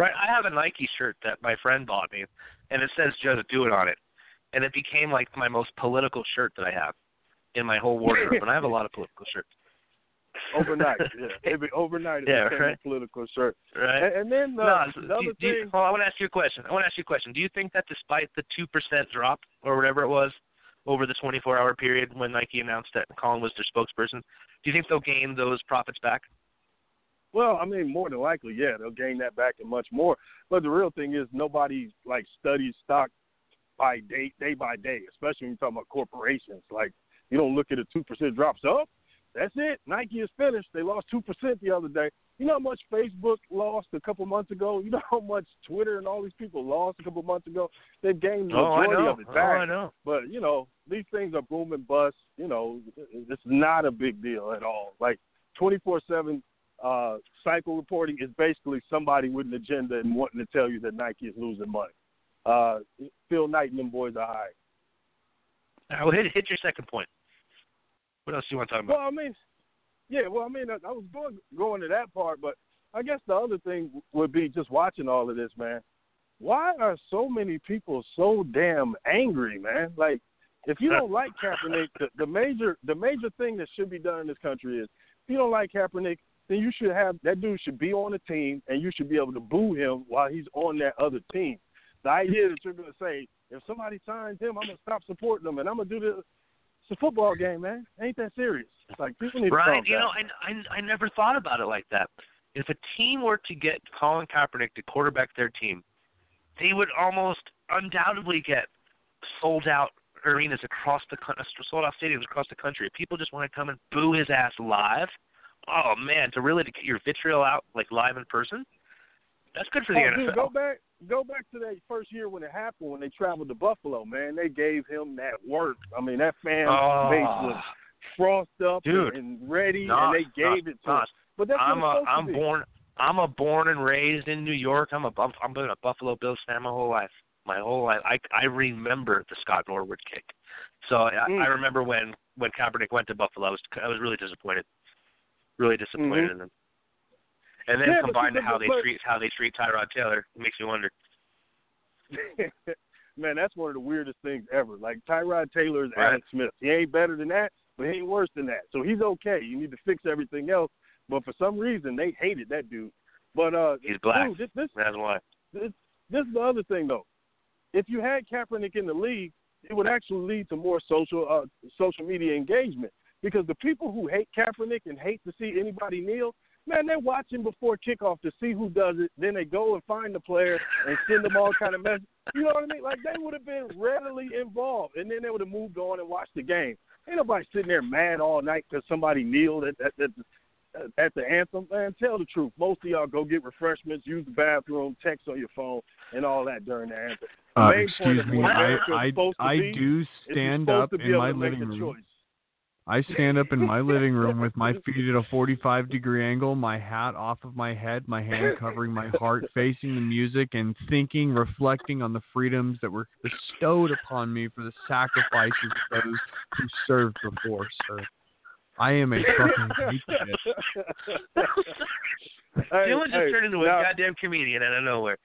Right. I have a Nike shirt that my friend bought me, and it says "Just Do It" on it, and it became like my most political shirt that I have in my whole wardrobe. and I have a lot of political shirts. Overnight, yeah. Maybe overnight it Yeah, became right. a political shirt. Right. And, and then uh, no, the do, other do thing, on, I want to ask you a question. I want to ask you a question. Do you think that despite the two percent drop or whatever it was over the 24-hour period when Nike announced that Colin was their spokesperson, do you think they'll gain those profits back? Well, I mean, more than likely, yeah, they'll gain that back and much more. But the real thing is, nobody like studies stock by day, day by day, especially when you're talking about corporations. Like, you don't look at a two percent drop. So that's it. Nike is finished. They lost two percent the other day. You know how much Facebook lost a couple months ago. You know how much Twitter and all these people lost a couple months ago. They've gained the Oh, majority of it Oh. I know. But you know, these things are boom and bust. You know, it's not a big deal at all. Like twenty four seven uh cycle reporting is basically somebody with an agenda and wanting to tell you that Nike is losing money. Uh Phil Knight and them boys are high. I will hit hit your second point. What else do you want to talk about? Well, I mean, yeah. Well, I mean, I, I was going going to that part, but I guess the other thing would be just watching all of this, man. Why are so many people so damn angry, man? Like, if you don't like Kaepernick, the, the major the major thing that should be done in this country is if you don't like Kaepernick, then you should have that dude should be on the team, and you should be able to boo him while he's on that other team. The idea that you're going to say, if somebody signs him, I'm going to stop supporting them, and I'm going to do this. It's a football game, man. Ain't that serious? It's like people need to Right. calm You down. know, I, I I never thought about it like that. If a team were to get Colin Kaepernick to quarterback their team, they would almost undoubtedly get sold out arenas across the sold out stadiums across the country. People just want to come and boo his ass live, oh man, to really to get your vitriol out like live in person, that's good for the oh, NFL. dude, go back, go back to that first year when it happened when they traveled to Buffalo. Man, they gave him that work. I mean, that fan Oh. base was frosted up Dude. and ready, Nas, and they gave Nas, it to him. But that's I'm a I'm be. born I'm a born and raised in New York. I'm a Buff- I'm been a Buffalo Bills fan my whole life. My whole life. I I remember the Scott Norwood kick. So I, Mm. I remember when when Kaepernick went to Buffalo. I was I was really disappointed. Really disappointed Mhm. in them. And then Yeah, combined to how they treat how they treat Tyrod Taylor, it makes me wonder. Man, that's one of the weirdest things ever. Like Tyrod Taylor is Right. Alex Smith. He ain't better than that, but he ain't worse than that. So he's okay. You need to fix everything else. But for some reason, they hated that dude. But uh, He's black. Dude, this, this That's why. this, this is the other thing though. If you had Kaepernick in the league, it would actually lead to more social uh, social media engagement because the people who hate Kaepernick and hate to see anybody kneel, man, they're watching before kickoff to see who does it. Then they go and find the player and send them all kind of messages. You know what I mean? Like they would have been readily involved, and then they would have moved on and watched the game. Ain't nobody sitting there mad all night because somebody kneeled at, at, at, at the anthem. Man, tell the truth. Most of y'all go get refreshments, use the bathroom, text on your phone, and all that during the anthem. Uh, excuse me. I I, I be do stand up in my living room. choice. I stand up in my living room with my feet at a 45 degree angle, my hat off of my head, my hand covering my heart, facing the music, and thinking, reflecting on the freedoms that were bestowed upon me for the sacrifices of those who served before, sir. I am a fucking patriot. Dylan just hey, turned into a now- goddamn comedian out of nowhere.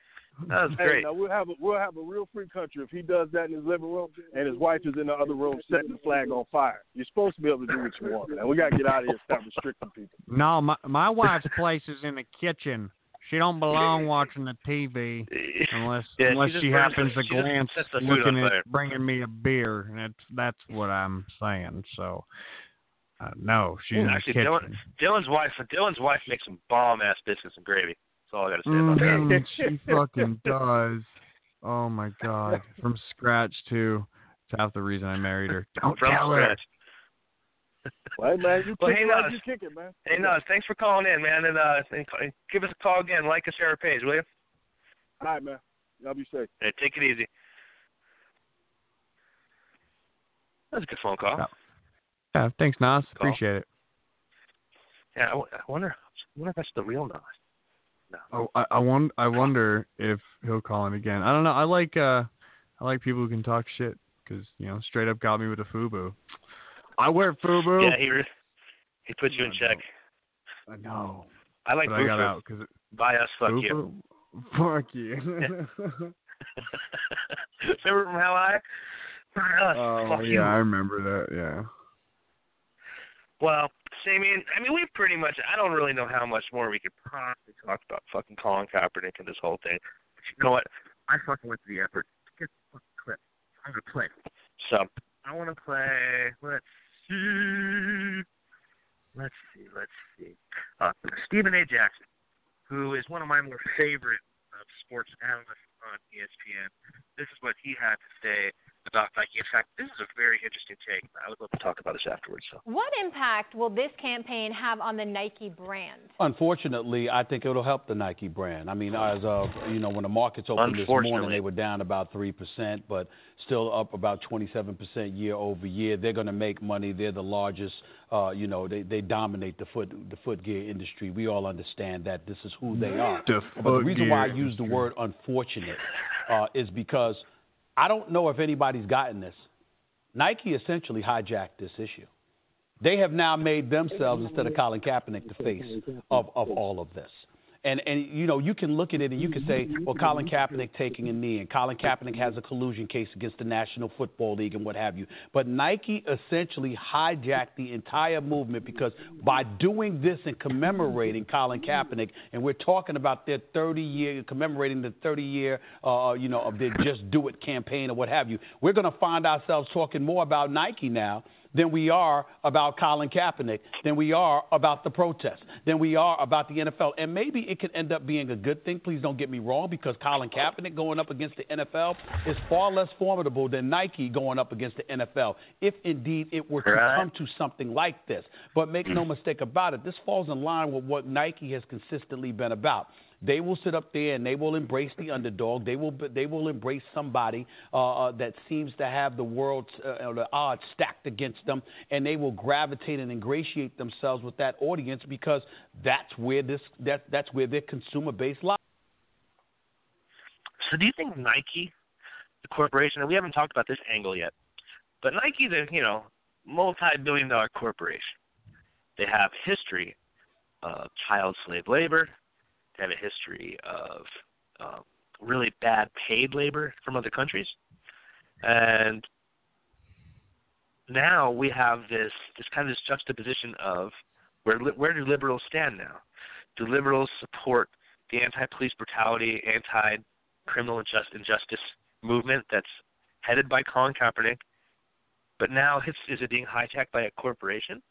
That was Hey, great. now we'll have a we'll have a real free country if he does that in his living room and his wife is in the other room setting the flag on fire. You're supposed to be able to do what you want, man. We gotta get out of here and stop restricting people. No, my my wife's place is in the kitchen. She don't belong watching the TV unless Yeah, unless just she happens the- to glance sets the food looking at bringing me a beer, and that's that's what I'm saying. So, uh, no, she's in the Actually, kitchen. Dylan, Dylan's wife, Dylan's wife makes some bomb ass biscuits and gravy. That's all I got to say about Mhm, that. she fucking does. Oh my god, from scratch too. It's half the reason I married her. Don't From tell her. scratch. Well, hey, man, you Well, kick hey, it like Nas. you kick it, man. Hey, Nas, thanks for calling in, man, and uh, and and give us a call again. Like us, share our page, will you? All right, man. Y'all be safe. Hey, take it easy. That was a good phone call. Yeah. Yeah, thanks, Nas. Call. Appreciate it. Yeah, I, w- I wonder. I wonder if that's the real Nas. Oh, I, I won- I wonder if he'll call in again. I don't know. I like uh, I like people who can talk shit because you know, straight up got me with a FUBU. I wear FUBU. Yeah, he re- he put you in check. I know. I like but I got out because Buy us, fuck you. Fuck you. Remember from How I? Buy us, oh fuck yeah, you. I remember that. Yeah. Well, I mean, I mean, we pretty much. I don't really know how much more we could possibly talk about fucking Colin Kaepernick and this whole thing. But you know what? I fucking went to the effort to get the fucking clip. I'm gonna play. So I want to play. Let's see. Let's see. Let's see. Uh, Stephen A. Jackson, who is one of my more favorite uh, sports analysts on ESPN. This is what he had to say about Nike. In fact, this is a very interesting take. I would love to talk about this afterwards. So. What impact will this campaign have on the Nike brand? Unfortunately, I think it'll help the Nike brand. I mean, as of you know, when the markets opened this morning, they were down about three percent, but still up about twenty-seven percent year over year. They're going to make money. They're the largest. Uh, you know, they they dominate the foot the foot gear industry. We all understand that this is who they are. The but the foot reason why I use the word unfortunate uh, is because I don't know if anybody's gotten this. Nike essentially hijacked this issue. They have now made themselves, instead of Colin Kaepernick, the face of, of all of this. And, and you know, you can look at it and you can say, well, Colin Kaepernick taking a knee, and Colin Kaepernick has a collusion case against the National Football League and what have you. But Nike essentially hijacked the entire movement because by doing this and commemorating Colin Kaepernick, and we're talking about their 30 year, commemorating the 30 year, uh, you know, of their Just Do It campaign or what have you, we're going to find ourselves talking more about Nike now than we are about Colin Kaepernick, than we are about the protests, than we are about the NFL. And maybe it could end up being a good thing. Please don't get me wrong, because Colin Kaepernick going up against the NFL is far less formidable than Nike going up against the NFL, if indeed it were to come to something like this. But make no mistake about it, this falls in line with what Nike has consistently been about. They will sit up there and they will embrace the underdog. They will they will embrace somebody uh, uh, that seems to have the world uh, the odds stacked against them, and they will gravitate and ingratiate themselves with that audience because that's where this that that's where their consumer base lies. So do you think Nike, the corporation, and we haven't talked about this angle yet, but Nike's a you know multi-billion dollar corporation. They have history of child slave labor. Have a history of um, really bad paid labor from other countries, and now we have this this kind of this juxtaposition of where where do liberals stand now? Do liberals support the anti-police brutality, anti-criminal injustice movement that's headed by Colin Kaepernick, but now is it being hijacked by a corporation?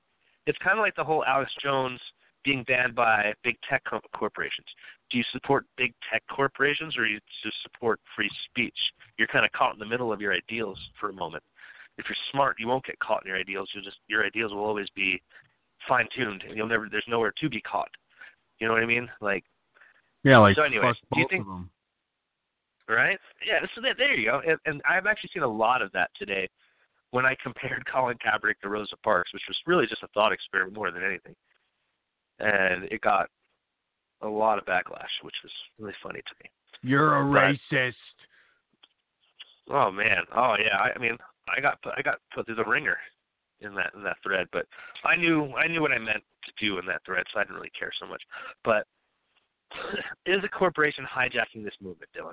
It's kind of like the whole Alex Jones being banned by big tech co- corporations. Do you support big tech corporations or do you just support free speech? You're kind of caught in the middle of your ideals for a moment. If you're smart, you won't get caught in your ideals. You'll just your ideals will always be fine tuned, and you'll never. There's nowhere to be caught. You know what I mean? Like Yeah, like So anyways, do you think- right? Yeah, so that, there you go. And, and I've actually seen a lot of that today when I compared Colin Kaepernick to Rosa Parks, which was really just a thought experiment more than anything. And it got a lot of backlash, which was really funny to me. You're a Right. racist. Oh man, oh yeah. I, I mean, I got put, I got put through the ringer in that in that thread, but I knew I knew what I meant to do in that thread, so I didn't really care so much. But is a corporation hijacking this movement, Dylan?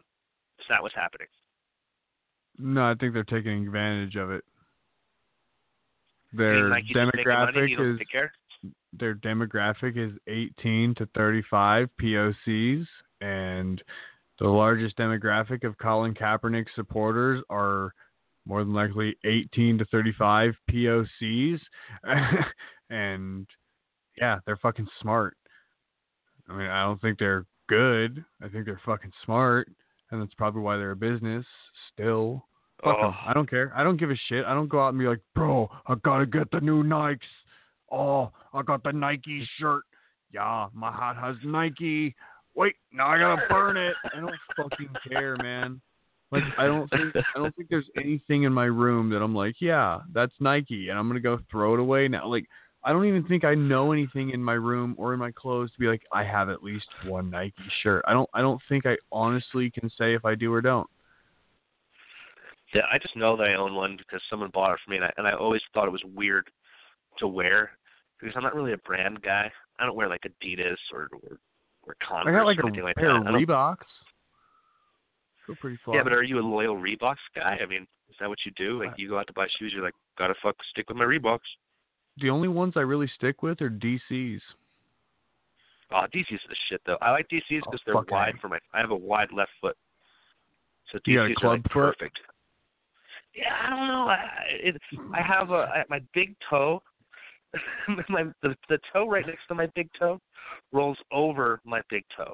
Is that what's happening? No, I think they're taking advantage of it. Their think Nike's just making money, demographic don't is? Their demographic is 18 to 35 POCs, and the largest demographic of Colin Kaepernick supporters are more than likely 18 to 35 POCs, and yeah, they're fucking smart. I mean, I don't think they're good. I think they're fucking smart, and that's probably why they're a business still. Fuck Oh. 'em. I don't care. I don't give a shit. I don't go out and be like, bro, I gotta get the new Nikes. Oh, I got the Nike shirt. Yeah, my hat has Nike. Wait, now I gotta burn it. I don't fucking care, man. Like I don't think I don't think there's anything in my room that I'm like, yeah, that's Nike, and I'm gonna go throw it away now. Like I don't even think I know anything in my room or in my clothes to be like, I have at least one Nike shirt. I don't I don't think I honestly can say if I do or don't. Yeah, I just know that I own one because someone bought it for me, and I, and I always thought it was weird to wear because I'm not really a brand guy. I don't wear like Adidas or or, or Converse I got like or a like pair that. of Reeboks. Feel pretty fly. Yeah, but are you a loyal Reeboks guy? I mean, is that what you do? Like you go out to buy shoes, you're like, gotta fuck stick with my Reeboks. the only ones I really stick with are DC's. Oh, DC's are the shit though. I like DC's Oh, because they're wide for my. I have a wide left foot, so You got DC's are like foot? perfect. Yeah, I don't know. I it, I have a I, my big toe. my the, the toe right next to my big toe rolls over my big toe,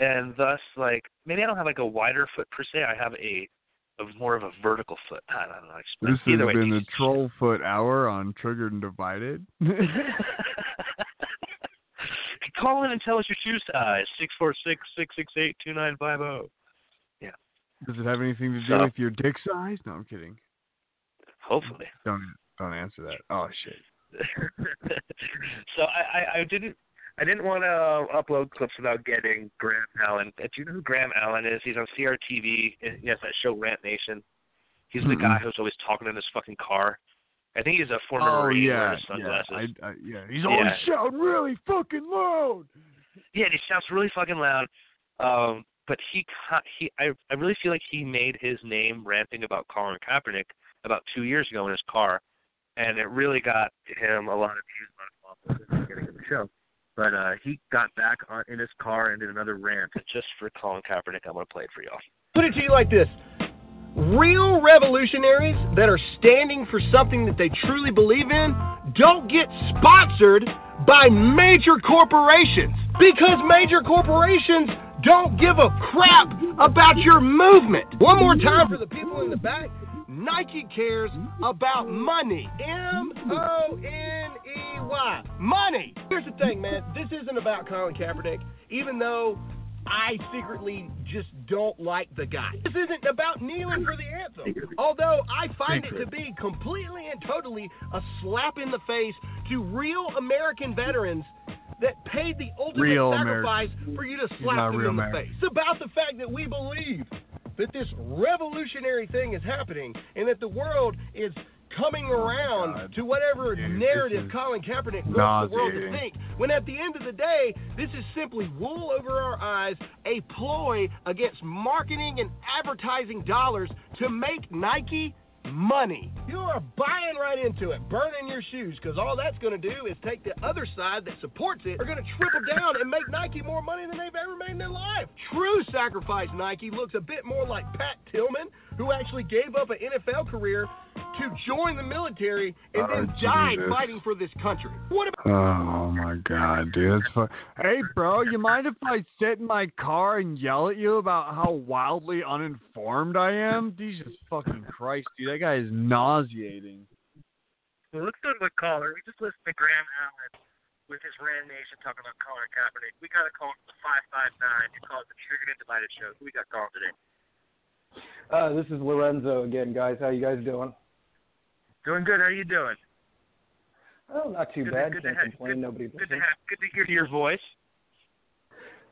and thus like maybe I don't have like a wider foot per se. I have a, a more of a vertical foot. I don't know. This has way, been the Troll Foot Hour on Triggered and Divided. Call in and tell us your shoe size. Six four six six six eight two nine five zero. Yeah. Does it have anything to do So- with your dick size? No, I'm kidding. Hopefully. Don't don't answer that. Oh shit. so I, I, I didn't I didn't want to upload clips without getting Graham Allen. Do you know who Graham Allen is? He's on CRTV. He has that show Rant Nation. He's the Mm-mm. guy who's always talking in his fucking car. I think he's a former Oh Marine yeah, wearing yeah. I, I, yeah. He's always Yeah. shouting really fucking loud. Yeah, and he shouts really fucking loud. Um, but he he I I really feel like he made his name ranting about Colin Kaepernick about two years ago in his car, and it really got him a lot of views, a lot of followers, getting in the show. But uh, he got back on, in his car and did another rant just for Colin Kaepernick. I'm gonna play it for y'all. Put it to you like this real revolutionaries that are standing for something that they truly believe in don't get sponsored by major corporations because major corporations don't give a crap about your movement. One more time for the people in the back. Nike cares mm-hmm. about money. M O N E Y. Money. Here's the thing, man. This isn't about Colin Kaepernick, even though I secretly just don't like the guy. This isn't about kneeling for the anthem. Although I find it to be completely and totally a slap in the face to real American veterans that paid the ultimate Real sacrifice American. for you to slap them in the American. face. It's about the fact that we believe that this revolutionary thing is happening and that the world is coming around to whatever narrative is Colin Kaepernick wants the world to think. When at the end of the day, this is simply wool over our eyes, a ploy against marketing and advertising dollars to make Nike money. You are buying right into it, burning your shoes, because all that's going to do is take the other side that supports it, are going to triple down and make Nike more money than they've ever made in their life. True sacrifice Nike looks a bit more like Pat Tillman, who actually gave up an NFL career to join the military and Oh, then died Jesus. fighting for this country. What about Oh my god, dude, that's fu- Hey, bro, you mind if I sit in my car and yell at you about how wildly uninformed I am? Jesus fucking Christ, dude, that guy is nauseating. Well, let's go to the caller. We just listened to Graham Allen with his Rant Nation talking about Colin Kaepernick. We got a call from the 559. You call it the Triggered and Divided Show. Who we got calling today? Uh, this is Lorenzo again, guys. How you guys doing? Doing good. How are you doing? Oh, not too Good to- bad. good to Can't have- complain. good- Nobody Good to have. Good to hear your voice.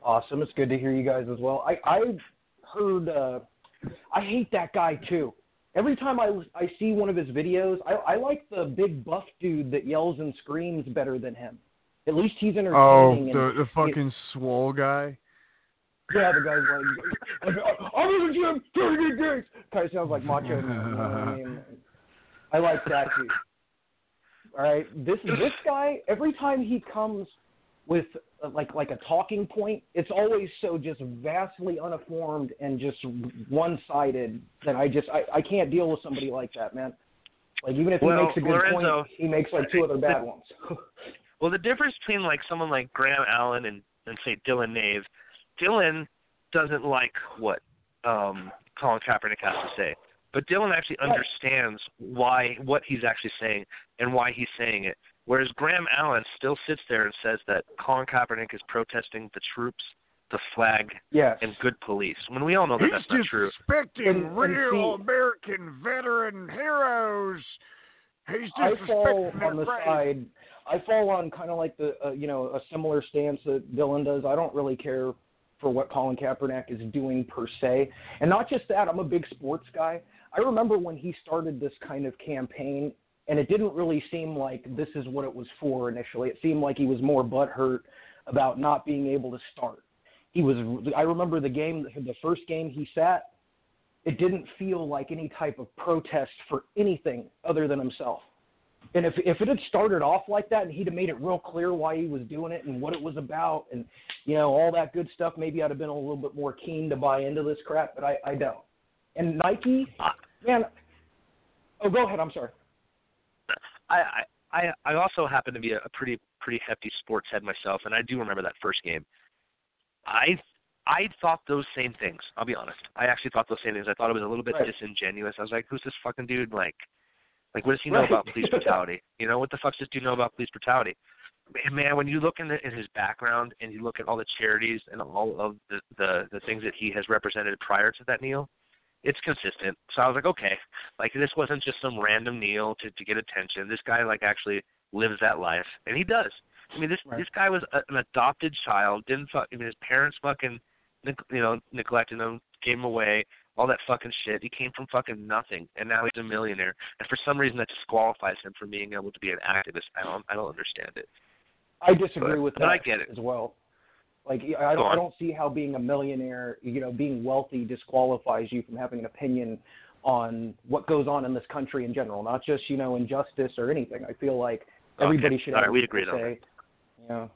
Awesome. It's good to hear you guys as well. I I heard. Uh, I hate that guy too. Every time I I see one of his videos, I I like the big buff dude that yells and screams better than him. At least he's entertaining. Oh, and the the it- fucking swole guy. yeah, the guy's like, I'm in the gym, trying to get drinks. Kind of sounds like Macho Man. You know what I like that dude. All right, this this guy. Every time he comes with uh, like like a talking point, it's always so just vastly uninformed and just one sided that I just I, I can't deal with somebody like that, man. Like even if he makes a good Lorenzo, point, he makes like two other bad ones. Well, the difference between like someone like Graham Allen and and say Dylan Nave, Dylan doesn't like what um Colin Kaepernick has to say, but Dylan actually understands why what he's actually saying and why he's saying it. Whereas Graham Allen still sits there and says that Colin Kaepernick is protesting the troops, the flag, Yes. and good police. When we all know that He's that's not true. He's disrespecting And- and real see- American veteran heroes. He's I fall disrespecting on the their side. I fall on kind of like the uh, you know a similar stance that Dylan does. I don't really care for what Colin Kaepernick is doing per se, and not just that. I'm a big sports guy. I remember when he started this kind of campaign, and it didn't really seem like this is what it was for initially. It seemed like he was more butthurt about not being able to start. He was. I remember the game, the first game he sat. It didn't feel like any type of protest for anything other than himself. And if if it had started off like that and he'd have made it real clear why he was doing it and what it was about and you know all that good stuff, maybe I'd have been a little bit more keen to buy into this crap. But I I don't. And Nike, uh, man. Oh, go ahead. I'm sorry. I, I I also happen to be a, pretty pretty hefty sports head myself, and I do remember that first game. I I thought those same things. I'll be honest. I actually thought those same things. I thought it was a little bit Right. disingenuous. I was like, "Who's this fucking dude? Like, like what does he know Right. about police brutality? You know, what the fuck does this dude know about police brutality?" Man, man, when you look in, the, in his background and you look at all the charities and all of the, the the things that he has represented prior to that kneel, it's consistent. So I was like, okay, like this wasn't just some random kneel to to get attention. This guy like actually lives that life, and he does. I mean, this this guy was a, an adopted child. Didn't fuck. I mean, his parents fucking, you know, neglected him, gave him away, all that fucking shit. He came from fucking nothing, and now he's a millionaire. And for some reason, that disqualifies him from being able to be an activist. I don't, I don't understand it. I disagree But- with but I get it. as well. Like I don't, I don't see how being a millionaire, you know, being wealthy disqualifies you from having an opinion on what goes on in this country in general, not just you know injustice or anything. I feel like everybody Okay. should All have right, we to agree on say, you know,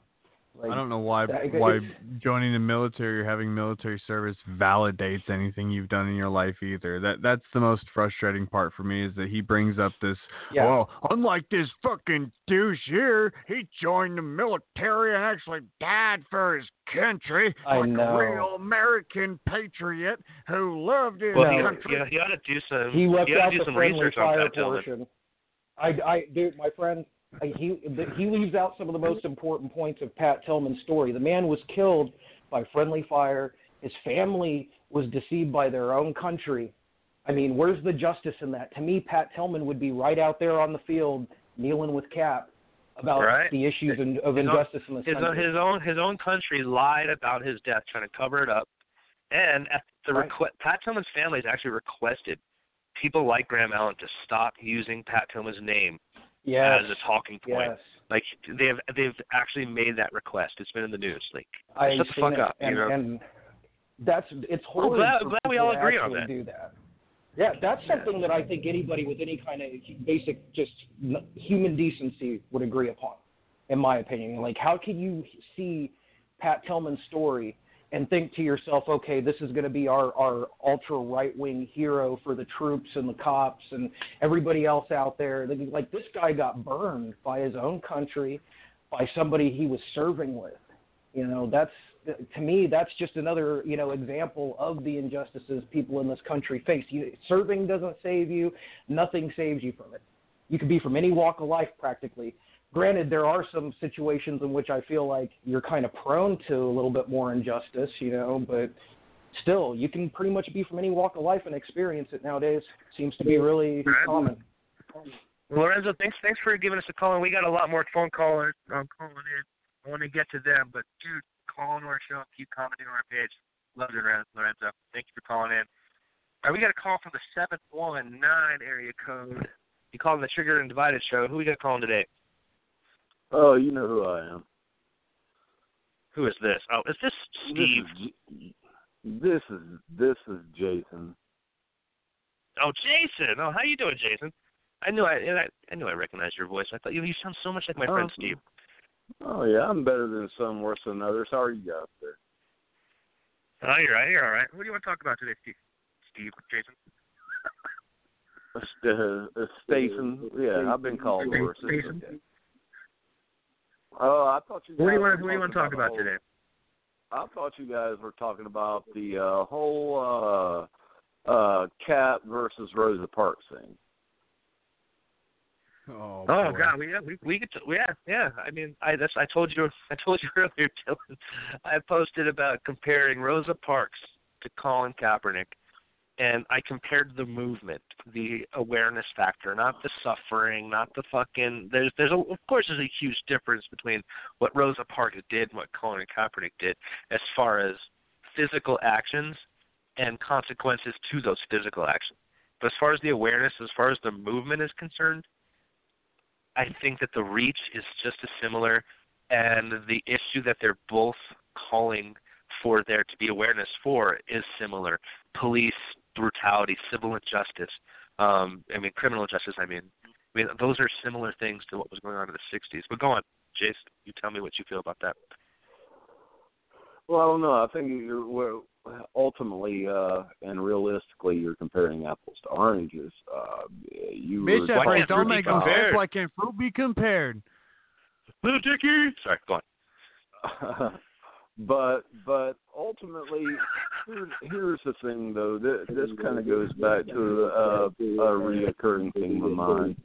like, I don't know why why joining the military or having military service validates anything you've done in your life either. That that's the most frustrating part for me is that he brings up this Yeah. well, unlike this fucking douche here, he joined the military and actually died for his country I like know. a real American patriot who loved his Well, he, country. he, he ought to do some. he left ought out to do the some friendly research on fire portion. I, I, dude, my friend, he he leaves out some of the most important points of Pat Tillman's story. The man was killed by friendly fire. His family was deceived by their own country. I mean, where's the justice in that? To me, Pat Tillman would be right out there on the field, kneeling with Cap about Right. the issues in, of His own- injustice in this his own, country. his own his own country lied about his death, trying to cover it up. And at the Right. request, Pat Tillman's family has actually requested people like Graham Allen to stop using Pat Tillman's name Yes. as a talking point. Yes. Like they've they've actually made that request. It's been in the news. Like I shut the fuck up. and, you know. and that's it's Well, horrible. glad- for glad we all agree on that. Do that. Yeah, that's something that I think anybody with any kind of basic just human decency would agree upon, in my opinion. Like, how can you see Pat Tillman's story and think to yourself, okay, this is going to be our our ultra right wing hero for the troops and the cops and everybody else out there? Like, this guy got burned by his own country, by somebody he was serving with. You know, that's to me that's just another you know example of the injustices people in this country face. You, serving doesn't save you. Nothing saves you from it. You could be from any walk of life practically. Granted, there are some situations in which I feel like you're kind of prone to a little bit more injustice, you know, but still, you can pretty much be from any walk of life and experience it nowadays. Seems to be really common. Lorenzo, thanks thanks for giving us a call. And we got a lot more phone callers um, calling in. I want to get to them, but dude, call into our show, keep commenting on our page. Love it, Loren- Lorenzo. Thank you for calling in. All right, we got a call from the seven one nine area code. You called the Trigger and Divided show. Who we got calling today? Oh, you know who I am. Who is this? Oh, is this Steve? This is this is Jason. Oh, Jason. Oh, how you doing, Jason? I knew I I, I knew I recognized your voice. I thought you you sound so much like my friend Oh. Steve. Oh yeah, I'm better than some, worse than others. How are you guys there? Oh, you're right. You're all right. What do you want to talk about today, Steve? Steve, Jason. Uh, Stason. Yeah, I've been called worse. Stason. Okay. Oh, I thought you. Who do you guys want? were Who do you want to talking talk about the today? I thought you guys were talking about the uh, whole uh, uh, Cap versus Rosa Parks thing. Oh, Oh. God, we yeah, we we could t- yeah yeah. I mean, I that's I told you I told you earlier, Dylan. I posted about comparing Rosa Parks to Colin Kaepernick, and I compared the movement, the awareness factor, not the suffering, not the fucking. There's there's a, of course there's a huge difference between what Rosa Parks did and what Colin Kaepernick did as far as physical actions and consequences to those physical actions. But as far as the awareness, as far as the movement is concerned, I think that the reach is just as similar, and the issue that they're both calling for there to be awareness for is similar. Police brutality, civil injustice, um, I mean criminal justice. I mean, I mean those are similar things to what was going on in the '60s. But go on, Jace, you tell me what you feel about that. Well, I don't know. I think you're well, ultimately uh, and realistically, you're comparing apples to oranges. Uh, you Bitch, were that phrase talking don't make them about- Why can't fruit be compared? Little Dicky. Sorry, go on. but but ultimately, here's, here's the thing though. This, this kind of goes back to uh, a reoccurring theme of mine.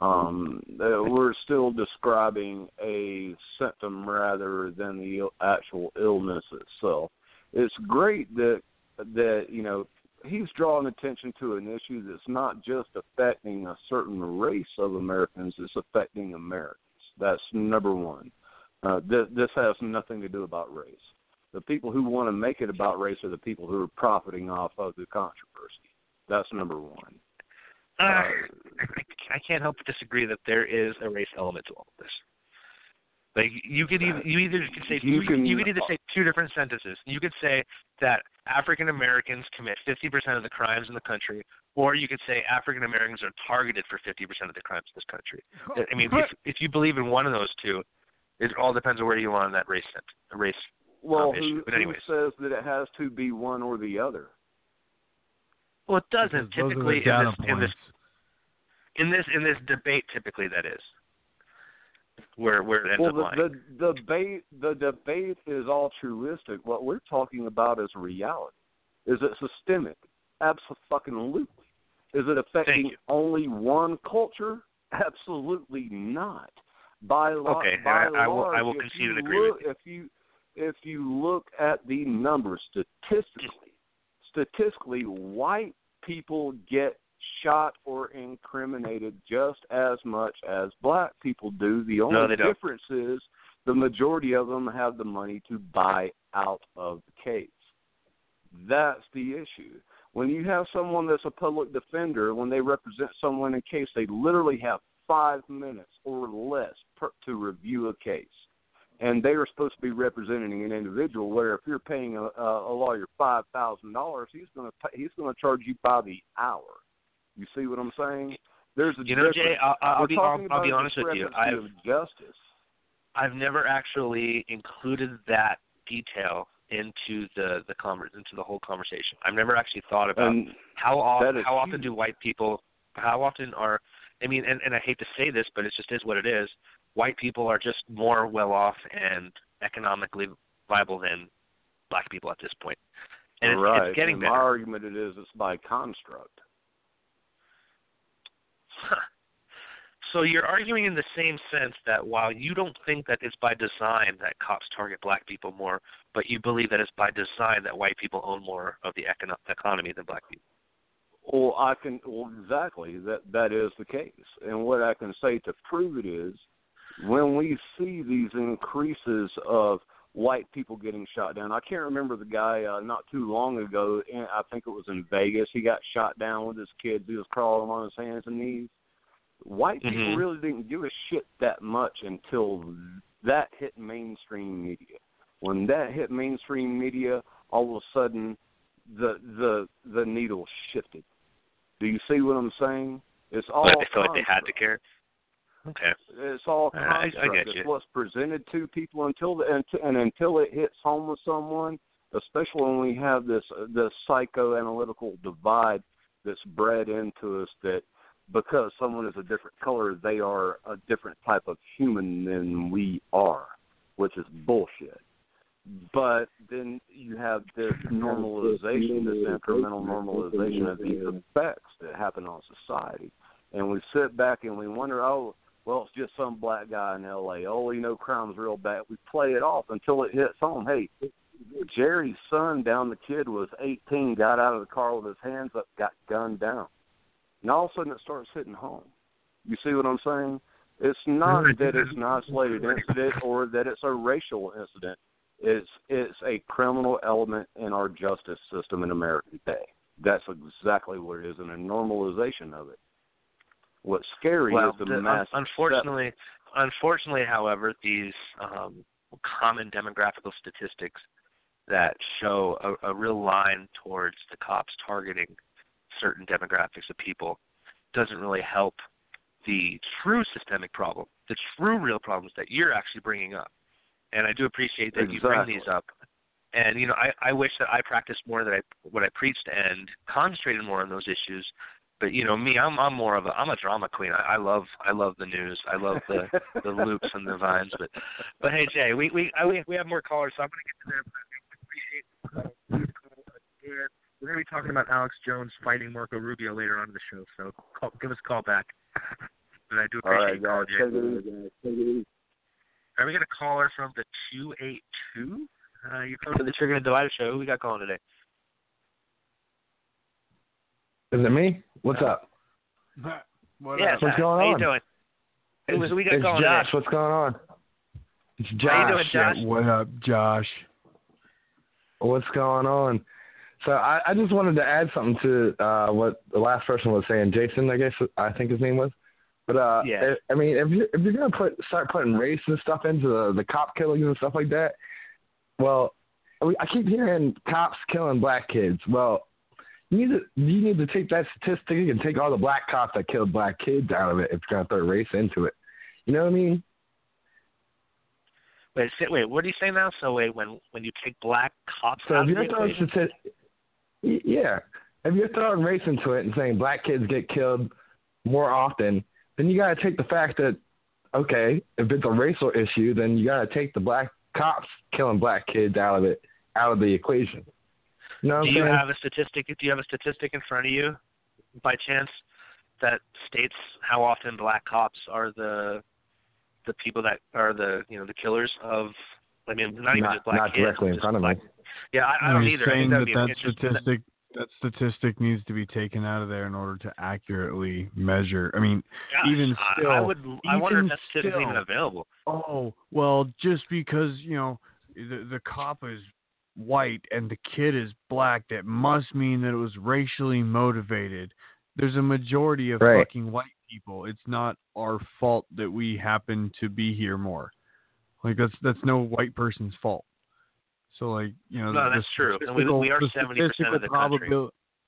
Um, that we're still describing a symptom rather than the actual illness itself. It's great that that you know he's drawing attention to an issue that's not just affecting a certain race of Americans; it's affecting Americans. That's number one. Uh, th- this has nothing to do about race. The people who want to make it about race are the people who are profiting off of the controversy. That's number one. Uh, I, I can't help but disagree that there is a race element to all of this. Like you could either you either could say You you, can- you could either say two different sentences. You could say that African Americans commit 50% of the crimes in the country, or you could say African Americans are targeted for 50% of the crimes in this country. I mean, if if you believe in one of those two, it all depends on where you are on that race sent, race Well, um, who, But who says that it has to be one or the other? well, it doesn't Because those are the typically in this, in this in this in this debate. Typically, that is where where it ends well, up the, lying. the debate the debate is altruistic. What we're talking about is reality. Is it systemic? Absolutely. Is it affecting only one culture? Absolutely not. By lo- Okay, by I- I will- I large, will if concede you and agree with look, If you if you look at the numbers statistically, statistically, white people get shot or incriminated just as much as black people do. The only No, difference is the majority of them have the money to buy out of the case. That's the issue. When you have someone that's a public defender, when they represent someone in case, they literally have five minutes or less per, to review a case. And they are supposed to be representing an individual. Where if you're paying a, a lawyer five thousand dollars, he's going to he's going to charge you by the hour. You see what I'm saying? There's a You know, Jay. I'll, I'll be I'll, I'll be honest with you. I've justice. I've never actually included that detail into the the conver- into the whole conversation. I've never actually thought about how often how often huge. do white people how often are I mean and, and I hate to say this but it just is what it is. White people are just more well off and economically viable than black people at this point. And it's, right. it's getting and better. My argument it is it's by construct. So you're arguing in the same sense that while you don't think that it's by design that cops target black people more, but you believe that it's by design that white people own more of the econo- economy than black people. Well, I can. Well, exactly. That that is the case. And what I can say to prove it is, when we see these increases of white people getting shot down. I can't remember the guy uh, not too long ago. In, I think it was in Vegas. He got shot down with his kids. He was crawling on his hands and knees. White people Mhm. really didn't give a shit that much until that hit mainstream media. When that hit mainstream media, all of a sudden the the the needle shifted. Do you see what I'm saying? It's all But they feel like they had to care. Okay. It's all I- I construct. get it's what's presented to people until the and, and until it hits home with someone. Especially when we have this uh, this psychoanalytical divide that's bred into us that because someone is a different color, they are a different type of human than we are, which is bullshit. But then you have this normalization, this incremental normalization of these effects that happen on society. And we sit back and we wonder, oh, well, it's just some black guy in L.A. Oh, you know, crime's real bad. We play it off until it hits home. Hey, Jerry's son down the kid was 18, got out of the car with his hands up, got gunned down. And all of a sudden it starts hitting home. You see what I'm saying? It's not that it's an isolated incident or that it's a racial incident. It's it's a criminal element in our justice system in America today. That's exactly what it is, and a normalization of it. What's scary well, is the, the- mass. unfortunately, unfortunately, however, these um, common demographical statistics that show a, a real line towards the cops targeting certain demographics of people doesn't really help the true systemic problem, the true real problems that you're actually bringing up. And I do appreciate that you bring these up. And you know, I, I wish that I practiced more that I what I preached and concentrated more on those issues. But you know, me, I'm I'm more of a I'm a drama queen. I, I love I love the news. I love the the loops and the vines. But but hey Jay, we we I, we we have more callers, so I'm gonna get to them. But I appreciate uh, and we're gonna be talking about Alex Jones fighting Marco Rubio later on in the show. So call, give us a call back. But I do All appreciate right, you calling. Jay. Take it easy. Take it easy. Are we got a caller from the two eight two? Uh you come to the Triggered and Divided show. Who we got calling today? Is it me? What's up? What yeah, What's Zach. going How you on? doing? Who was- we got it's calling Josh. today? What's going on? It's Josh. How you doing, Josh? What up, Josh? What's going on? So I, I just wanted to add something to uh, what the last person was saying. Jason, I guess I think his name was. But uh, Yeah. I, I mean, if you if you're gonna put start putting race and stuff into the, the cop killings and stuff like that, well, I keep hearing cops killing black kids. Well, you need to you need to take that statistic and take all the black cops that killed black kids out of it if you're gonna throw race into it. You know what I mean? Wait, say, wait, what are you saying now? So wait, when when you take black cops So out if of you're throwing stati- yeah, if you're throwing race into it and saying black kids get killed more often, then you got to take the fact that okay, if it's a racial issue, then you got to take the black cops killing black kids out of it out of the equation. You know do you saying? have a statistic? Do you have a statistic in front of you, by chance, that states how often black cops are the the people that are the you know the killers of? I mean, not even not, just black not kids. directly in front of black, me. Yeah, I, I Are don't you either. I saying think that'd that be that interesting. statistic that statistic needs to be taken out of there in order to accurately measure. I mean, Gosh, even I- still, I would. I wonder if even that statistic's even still, available. Oh well, just because you know the the cop is white and the kid is black, that must mean that it was racially motivated. There's a majority of Right. fucking white people. It's not our fault that we happen to be here more. Like that's that's no white person's fault. So like you know No, that's true. And we- we are 70% of statistical the country.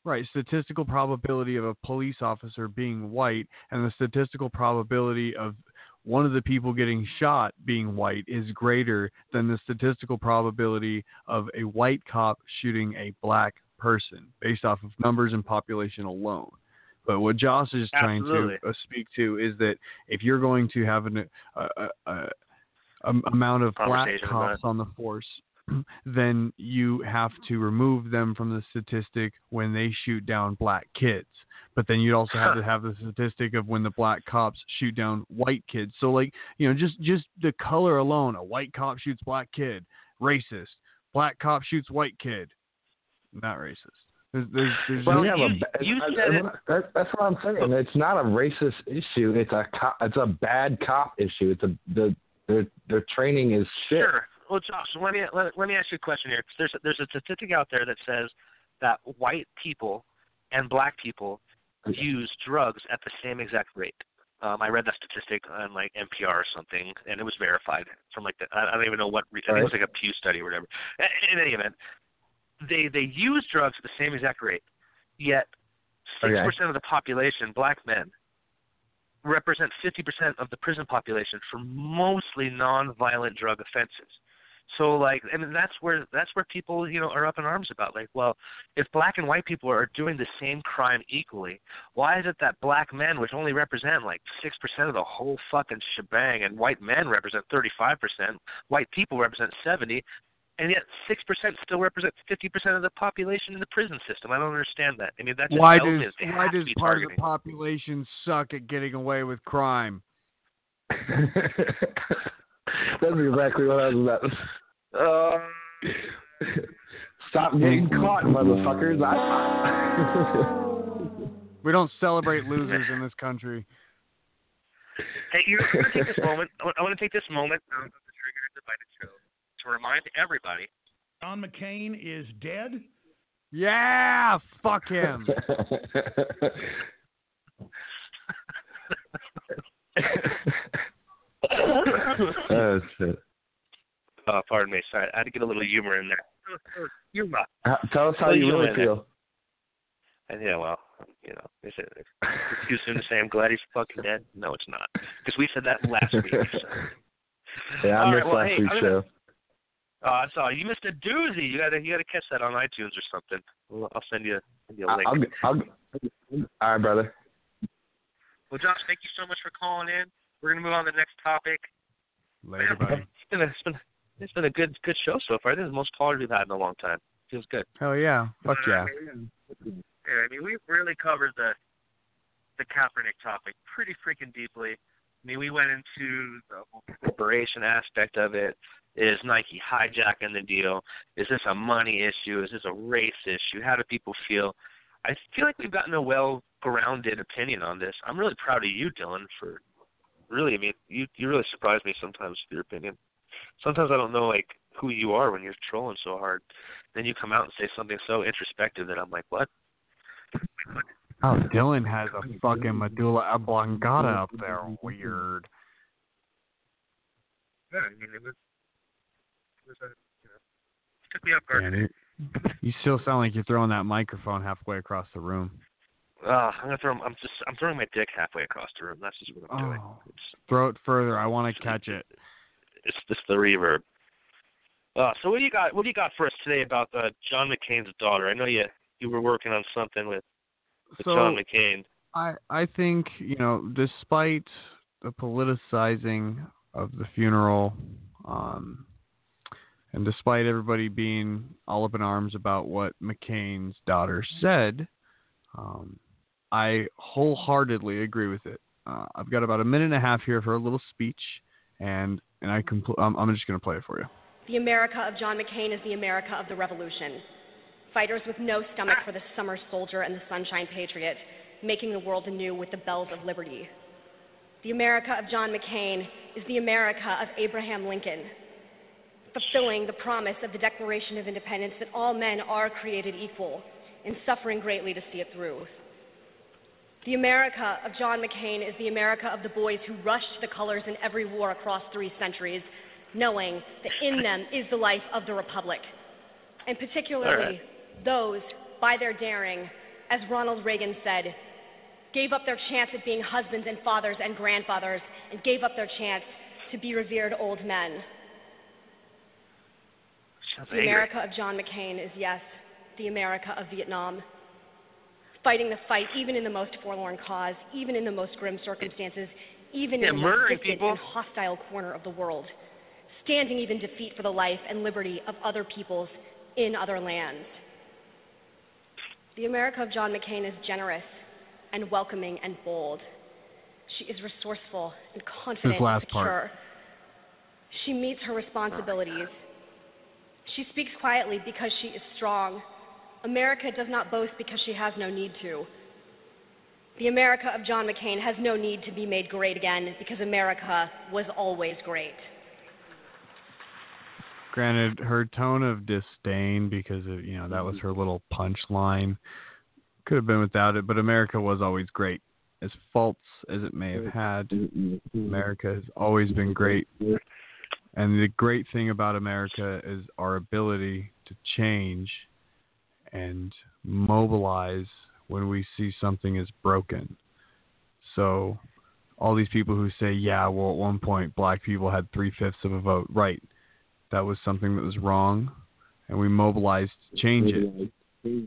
Right, statistical probability of a police officer being white and the statistical probability of one of the people getting shot being white is greater than the statistical probability of a white cop shooting a black person based off of numbers and population alone. But what Josh is trying to uh, speak to is that if you're going to have an a, a, a, a amount of black cops on the force, then you have to remove them from the statistic when they shoot down black kids. But then you'd also have to have the statistic of when the black cops shoot down white kids. So like, you know, just just the color alone, a white cop shoots black kid, racist. Black cop shoots white kid, not racist. There's there's, there's Well, just- yeah, but I- I- that- that's what I'm saying. It's not a racist issue. It's a cop, it's a bad cop issue. It's a the their their training is shit. Sure. Well, Josh, let me let, let me ask you a question here. There's a, there's a statistic out there that says that white people and black people use drugs at the same exact rate. Um, I read that statistic on like NPR or something, and it was verified from like the, I I don't even know what re- I think it was like a Pew study or whatever. A- In any event, they they use drugs at the same exact rate, yet six Okay. percent of the population, black men, represent 50% of the prison population for mostly non-violent drug offenses. So like, and that's where that's where people you know are up in arms about. Like, well, if black and white people are doing the same crime equally, why is it that black men, which only represent like six percent of the whole fucking shebang, and white men represent 35%, white people represent 70, and yet six percent still represents fifty percent of the population in the prison system. I don't understand that. I mean, that's Why does they why does be part of the population suck at getting away with crime? That's exactly what I was about. Uh, Stop getting caught, motherfuckers. I, We don't celebrate losers in this country. Hey, you I want to take this moment. I want- I want to take this moment of the Trigger Divided show to remind everybody. John McCain is dead. Yeah, fuck him. oh shit. Uh, pardon me. Sorry, I had to get a little humor in there. Humor. How- Tell us how you really feel. And yeah, well, you know, is it it's too soon to say I'm glad he's fucking dead? No, it's not, because we said that last week. So. Yeah, I All right, missed well, last hey, week's I'm show. gonna- Uh, I saw you missed a doozy. You gotta you gotta catch that on iTunes or something. I'll I'll send you send you a link. I'll, I'll, all right, brother. Well, Josh, thank you so much for calling in. We're gonna move on to the next topic. Later, buddy. It's been a, it's been it's been a good good show so far. This is the most callers we've had in a long time. Feels good. Hell yeah. Fuck yeah. Uh, yeah, I mean, we've really covered the the Kaepernick topic pretty freaking deeply. I mean, we went into the whole corporation aspect of it. Is Nike hijacking the deal? Is this a money issue? Is this a race issue? How do people feel? I feel like we've gotten a well-grounded opinion on this. I'm really proud of you, Dylan, for really. I mean, you you really surprise me sometimes with your opinion. Sometimes I don't know like who you are when you're trolling so hard. Then you come out and say something so introspective that I'm like, what? Oh, Dylan has a fucking medulla oblongata up there. Weird. Yeah, I mean, it was, it was a, uh, you know, took me off guard. Man, it, you still sound like you're throwing that microphone halfway across the room. Uh, I'm gonna throw. I'm just. I'm throwing my dick halfway across the room. That's just what I'm doing. Oh. Throw it further. I want to catch it. It's just the reverb. Uh, so what do you got? What do you got for us today about uh, John McCain's daughter? I know you you were working on something with, with So- John McCain. I I think you know, despite the politicizing of the funeral, um, and despite everybody being all up in arms about what McCain's daughter said, um, I wholeheartedly agree with it. Uh, I've got about a minute and a half here for a little speech, and and I compl- I'm, I'm just going to play it for you. The America of John McCain is the America of the Revolution. Fighters with no stomach for the summer soldier and the sunshine patriot, making the world anew with the bells of liberty. The America of John McCain is the America of Abraham Lincoln, fulfilling the promise of the Declaration of Independence that all men are created equal and suffering greatly to see it through. The America of John McCain is the America of the boys who rushed the colors in every war across three centuries, knowing that in them is the life of the Republic. And particularly those, by their daring, as Ronald Reagan said, gave up their chance at being husbands and fathers and grandfathers and gave up their chance to be revered old men. Sounds The angry. America of John McCain is, yes, the America of Vietnam. Fighting the fight, even in the most forlorn cause, even in the most grim circumstances, even Yeah, in the most distant people. and hostile corner of the world. Standing even defeat for the life and liberty of other peoples in other lands. The America of John McCain is generous and welcoming and bold. She is resourceful and confident and last secure. part. She meets her responsibilities. She speaks quietly because she is strong. America does not boast because she has no need to. The America of John McCain has no need to be made great again because America was always great. Granted, her tone of disdain because of you know that was her little punchline could have been without it, but America was always great. As faults as it may have had, America has always been great. And the great thing about America is our ability to change and mobilize when we see something is broken. So, all these people who say, yeah, well, at one point black people had three fifths of a vote, right? That was something that was wrong, and we mobilized to change it.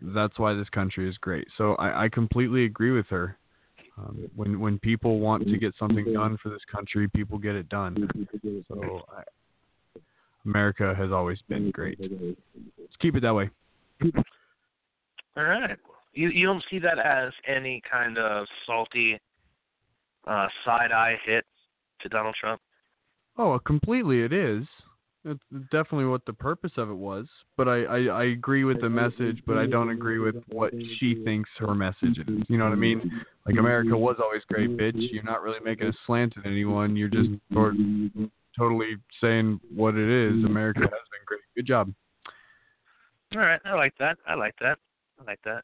That's why this country is great. So, I, I completely agree with her. Um, when when people want to get something done for this country, people get it done. So I, America has always been great. Let's keep it that way. All right. You you don't see that as any kind of salty uh, side eye hit to Donald Trump? Oh, completely it is. It's definitely what the purpose of it was. But I, I, I agree with the message, but I don't agree with what she thinks her message is. You know what I mean? Like America was always great, bitch. You're not really making a slant at anyone. You're just sort totally saying what it is. America has been great. Good job. All right, I like that. I like that. I like that.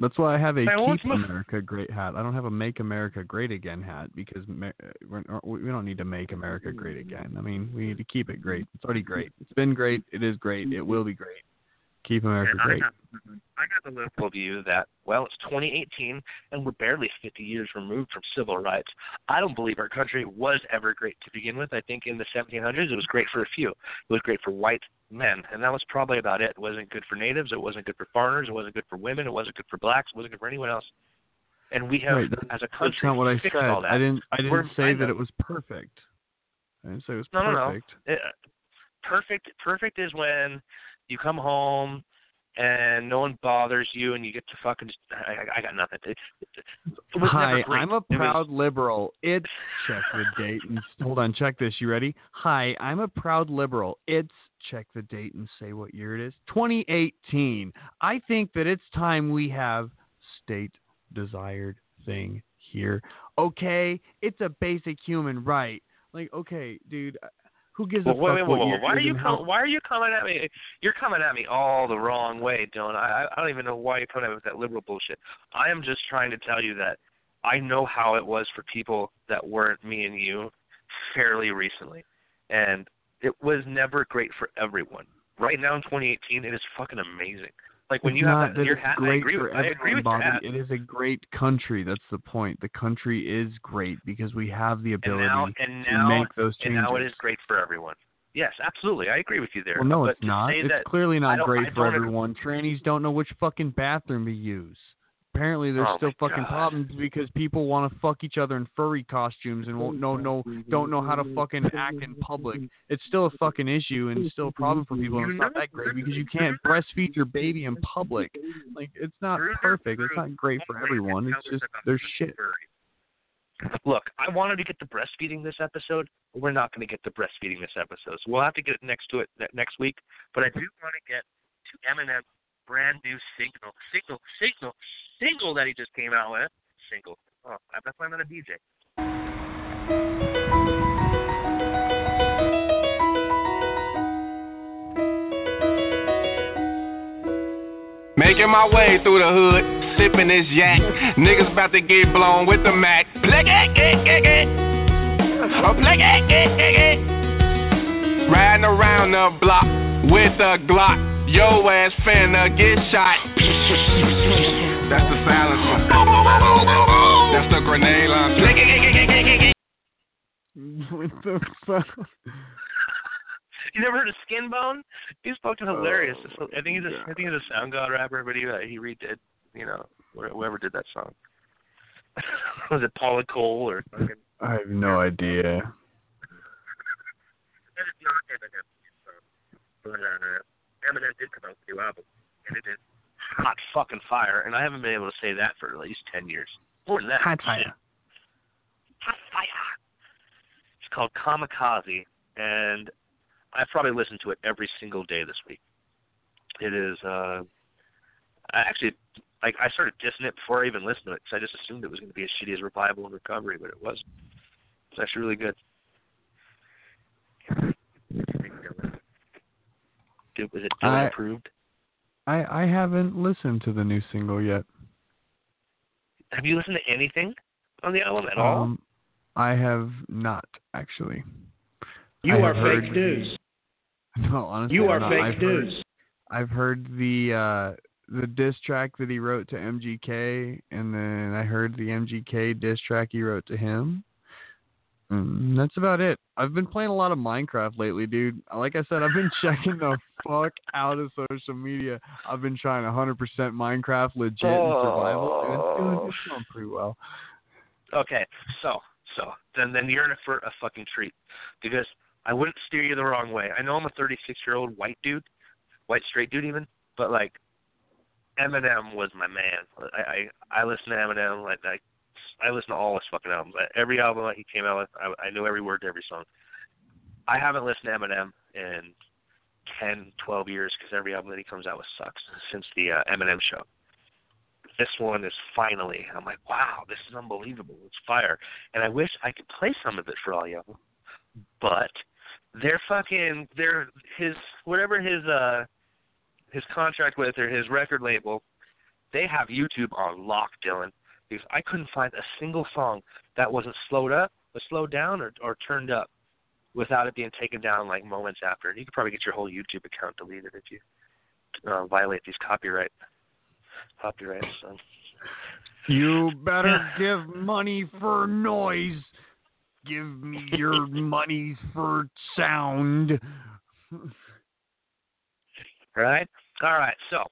That's why I have a Keep America Great hat. I don't have a Make America Great Again hat because uh, we're, uh, we don't need to make America great again. I mean, we need to keep it great. It's already great. It's been great. It is great. It will be great. Keep America And I great. got, mm-hmm. I got the liberal view that, well, it's 2018 and we're barely 50 years removed from civil rights. I don't believe our country was ever great to begin with. I think in the 1700s it was great for a few. It was great for white men, and that was probably about it. It wasn't good for natives. It wasn't good for foreigners. It wasn't good for women. It wasn't good for blacks. It wasn't good for anyone else. And we have, Right, as a country, That's not what I fixed said. all that. I didn't. I didn't We're- say I that it was perfect. I didn't say it was perfect. No, no, no. It, perfect. Perfect is when you come home and no one bothers you, and you get to fucking. I, I- got nothing. It, it, it Hi. I'm a It was- proud liberal. It's check the date and hold on, check this. You ready? Hi, I'm a proud liberal. It's check the date and say what year it is. 2018. I think that it's time we have state desired thing here. Okay, it's a basic human right. Like, okay, dude, who gives Well, a wait, fuck wait, wait, wait, Why are you com- Why are you coming at me? You're coming at me all the wrong way, Dylan. I I don't even know why you're coming at me with that liberal bullshit. I am just trying to tell you that I know how it was for people that weren't me and you fairly recently, and it was never great for everyone. Right now in 2018, it is fucking amazing. Like when It's you not have that your hat, I agree for with. I agree with Bobby. It is a great country. That's the point. The country is great because we have the and ability now, and now, to make those and changes. now it is great for everyone. Yes, absolutely. I agree with you there. well, no, but it's not. It's clearly not great for everyone. Trannies don't know which fucking bathroom to use. Apparently, there's Oh still fucking God. problems because people want to fuck each other in furry costumes and won't know no don't know how to fucking act in public. It's still a fucking issue and it's still a problem for people. And it's not that great because you can't breastfeed your baby in public. Like it's not perfect. It's not great for everyone. It's just there's shit. Look, I wanted to get the breastfeeding this episode. but We're not going to get the breastfeeding this episode, so we'll have to get it next to it next week. But I do want to get to Eminem's brand new single, single, single, single that he just came out with. Single. Oh, that's why I'm not a DJ. Making my way through the hood, sipping this yak. Niggas about to get blown with the Mac. It. Riding around the block with a Glock. Yo ass finna get shot. That's the silencer. That's the grenade launcher. What the fuck? You never heard of Skinbone? He's fucking hilarious. Oh, I think he's a, I think he's a SoundCloud rapper, but he uh, he redid, you know, whoever did that song. Was it Paula Cole or fucking? I have no idea. But Eminem did come out with a new album, and it is hot fucking fire. And I haven't been able to say that for at least ten years. More than that. Hot fire. Hot fire. It's called Kamikaze, and I probably listened to it every single day this week. It is. uh I actually like I started dissing it before I even listened to it because I just assumed it was going to be as shitty as Revival and Recovery, but it wasn't. It's actually really good. Dude, was it I- approved? I I haven't listened to the new single yet. Have you listened to anything on the album at all? Um, I have not actually. You I are have fake heard- news. No, honestly, You I'm are not. fake I've heard- news. I've heard the uh the diss track that he wrote to MGK, and then I heard the MGK diss track he wrote to him. Mm, that's about it. I've been playing a lot of Minecraft lately, dude. Like I said, I've been checking the fuck out of social media. I've been trying 100% Minecraft legit and survival, and it's doing, it's going pretty well. Okay, so so then then you're in for a fucking treat because I wouldn't steer you the wrong way. I know I'm a 36 year old white dude, white straight dude even, but like Eminem was my man. I I, I listen to Eminem like I I listen to all his fucking albums. Every album that he came out with, I, I knew every word to every song. I haven't listened to Eminem in 10, 12 years because every album that he comes out with sucks since the uh, Eminem show. This one is finally. I'm like, wow, this is unbelievable. It's fire, and I wish I could play some of it for all y'all, but they're fucking they're his whatever his uh his contract with or his record label, they have YouTube on lock, Dylan. Because I couldn't find a single song that wasn't slowed up, or slowed down, or or turned up without it being taken down like moments after. And you could probably get your whole YouTube account deleted if you uh, violate these copyright copyrights. So. You better give money for noise. Give me your money for sound. Right? All right. So,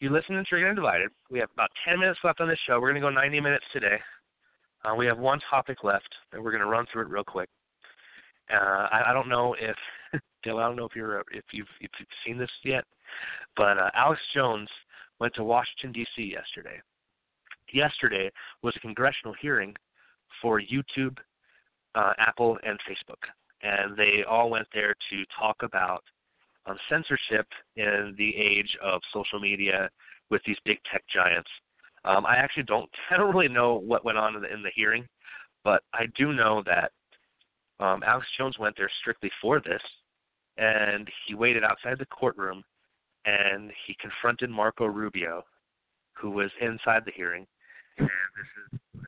you listen to Triggered and Divided. We have about 10 minutes left on this show. We're going to go 90 minutes today. Uh, we have one topic left, and we're going to run through it real quick. Uh, I, I don't know if Dale, I don't know if you're if you've if you've seen this yet, but uh, Alex Jones went to Washington D.C. yesterday. Yesterday was a congressional hearing for YouTube, uh, Apple, and Facebook, and they all went there to talk about censorship in the age of social media with these big tech giants. Um, I actually don't really know what went on in the, in the hearing, but I do know that um, Alex Jones went there strictly for this, and he waited outside the courtroom, and he confronted Marco Rubio, who was inside the hearing. And this is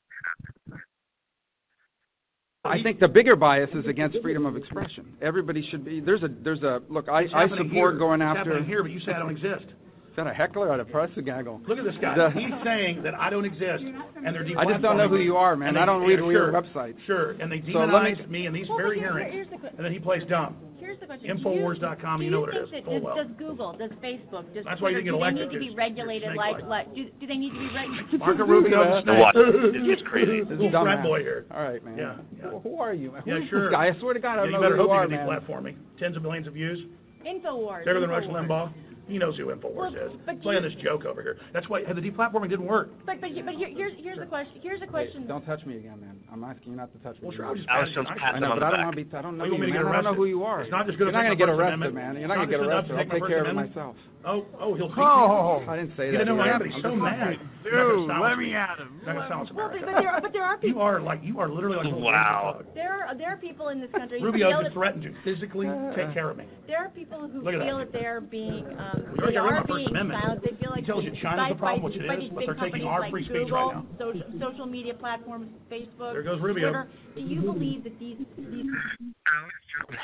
I think the bigger bias is against freedom of expression. Everybody should be. There's a there's a look. I It's I happening support here. going It's after. happening here, but you say I don't exist. Is that a heckler or a press gaggle? Look at this guy. The- He's saying that I don't exist, and they're I just don't know who you are, man. And I don't read yeah, your sure, website. Sure, and they So let me- demonize me in these Well, very but here- hearings, here's the que- and then he plays dumb. Here's the question. Infowars.com, do you know what it think that full does, well. does Google, does Facebook, does That's why you Twitter, didn't get do they need to be regulated like, snake-like. do, do they need to be regulated? Marco Rubio, Now Watch. It gets crazy. This is Little frat dumbass. boy here. All right, man. Yeah, yeah. Who, who are you? man? Yeah, sure. Guy? I swear to God, I Yeah, don't you know better who hope you are, you man. can deplatform me. Tens of millions of views. Infowars. Bigger than Rush Limbaugh. He knows who Infowars Well, is. but Playing you- this joke over here. That's why the deplatforming didn't work. But but but here, here's here's a question. Here's a question. Don't touch me again, man. I'm asking you not to touch me. Well, sure, I'll just Alex pass Jones you- pat I him know, on but the I don't back. want to be. I don't know you you, want me to man. I don't know who you are. It's not just You're not gonna get arrested, Amendment. man. You're not not gonna get arrested. I'll take my take care of it myself. Oh, oh, he'll see Oh, I didn't say that. didn't know either. I'm I'm so mad. Dude, let me at him. Not gonna Well, but, America. but there but there are You are like you are literally like Wow. there are there are people in this country who Rubio feel just threatened to physically take care of me. there are people who feel that. that they're being um, they are of my First being silenced. They feel like He tells you by- China's the problem, by, which it by is, these but big they're taking companies our like free speech Google, right now. social social media platforms, Facebook, There goes Rubio. Twitter. Do you believe that these these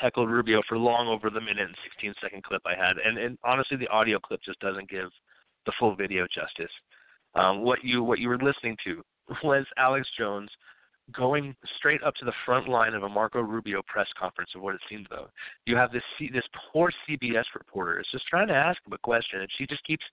heckled Rubio for long over the minute and 16 second clip I had, and and honestly, the audio clip just doesn't give the full video justice. Um, what you what you were listening to was Alex Jones going straight up to the front line of a Marco Rubio press conference of what it seemed though. You have this C, this poor CBS reporter is just trying to ask him a question, and she just keeps,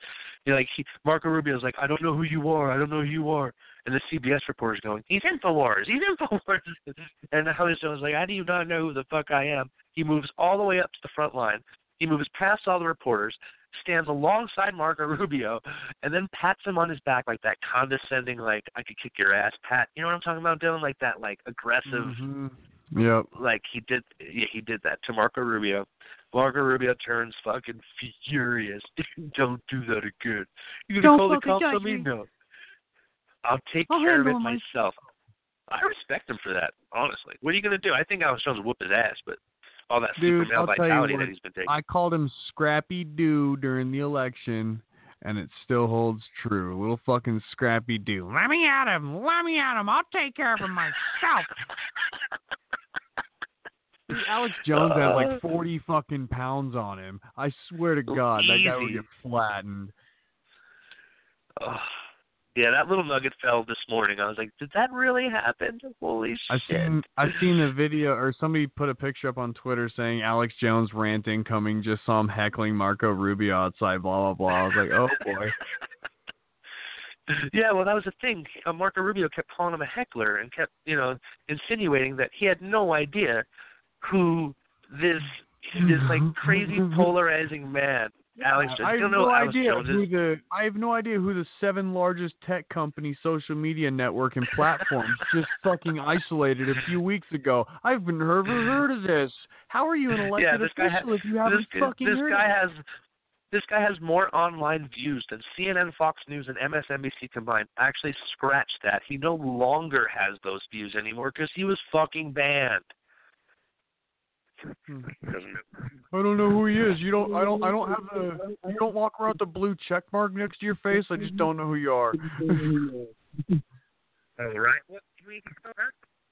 you know, like he, Marco Rubio's like, I don't know who you are, I don't know who you are, and the CBS reporter's going, he's Infowars, he's Infowars, and Alex Jones is like, how do you not know who the fuck I am? He moves all the way up to the front line. He moves past all the reporters, stands alongside Marco Rubio, and then pats him on his back like that condescending, like I could kick your ass pat. You know what I'm talking about, Dylan? Like that, like aggressive, Mhm. Yep. like he did. Yeah, he did that to Marco Rubio. Marco Rubio turns fucking furious. Don't do that again. You gonna Don't call the cops touch on me? me. I'll take I'll care of it myself. I respect him for that, honestly. What are you gonna do? I think Alex Jones will whoop his ass, but all that Dude, super male I'll tell you vitality that he's been taking. I called him Scrappy Doo during the election, and it still holds true. Little fucking Scrappy Doo. Let me at him. Let me at him. I'll take care of him myself. Dude, Alex Jones Uh. like 40 fucking pounds on him. I swear to God, that guy would get flattened. Ugh. Yeah, that little nugget fell this morning. I was like, did that really happen? Holy I shit! seen I've seen the video or somebody put a picture up on Twitter saying Alex Jones rant incoming, just saw him heckling Marco Rubio outside, blah blah blah. I was like, oh boy. yeah, well, that was the thing. Uh, Marco Rubio kept calling him a heckler and kept, you know, insinuating that he had no idea who this this like crazy polarizing man, Alex Jones. I have no idea Jones who the I have no idea who the seven largest tech company social media network and platforms just fucking isolated a few weeks ago. I've never heard of this. How are you an elected yeah, this guy official ha- if you haven't this, fucking this heard guy of has this guy has more online views than CNN, Fox News, and MSNBC combined. Actually, scratch that. He no longer has those views anymore because he was fucking banned. I don't know who he is. You don't. I don't. I don't have the. You don't walk around with the blue check mark next to your face. I just don't know who you are. Oh, right. What? Can we spell?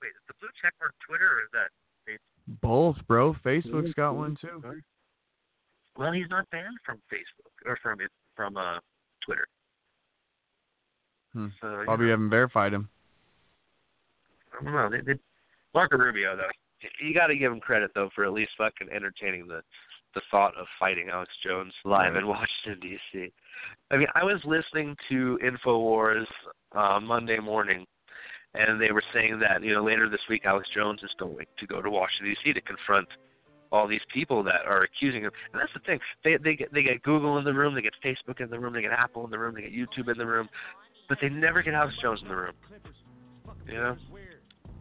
Wait, is the blue check mark Twitter or is that Facebook? Both, bro. Facebook's got one too. Well, he's not banned from Facebook or from from uh Twitter. Hmm. So, you Probably haven't verified him. I don't know. They, they, Marco Rubio, though, you got to give him credit though for at least fucking entertaining the the thought of fighting Alex Jones live in Washington D.C. I mean, I was listening to Infowars uh, Monday morning, and they were saying that you know later this week Alex Jones is going to go to Washington D.C. to confront all these people that are accusing him. And that's the thing. They they get they get Google in the room, they get Facebook in the room, they get Apple in the room, they get YouTube in the room, but they never get Alex Jones in the room. You know?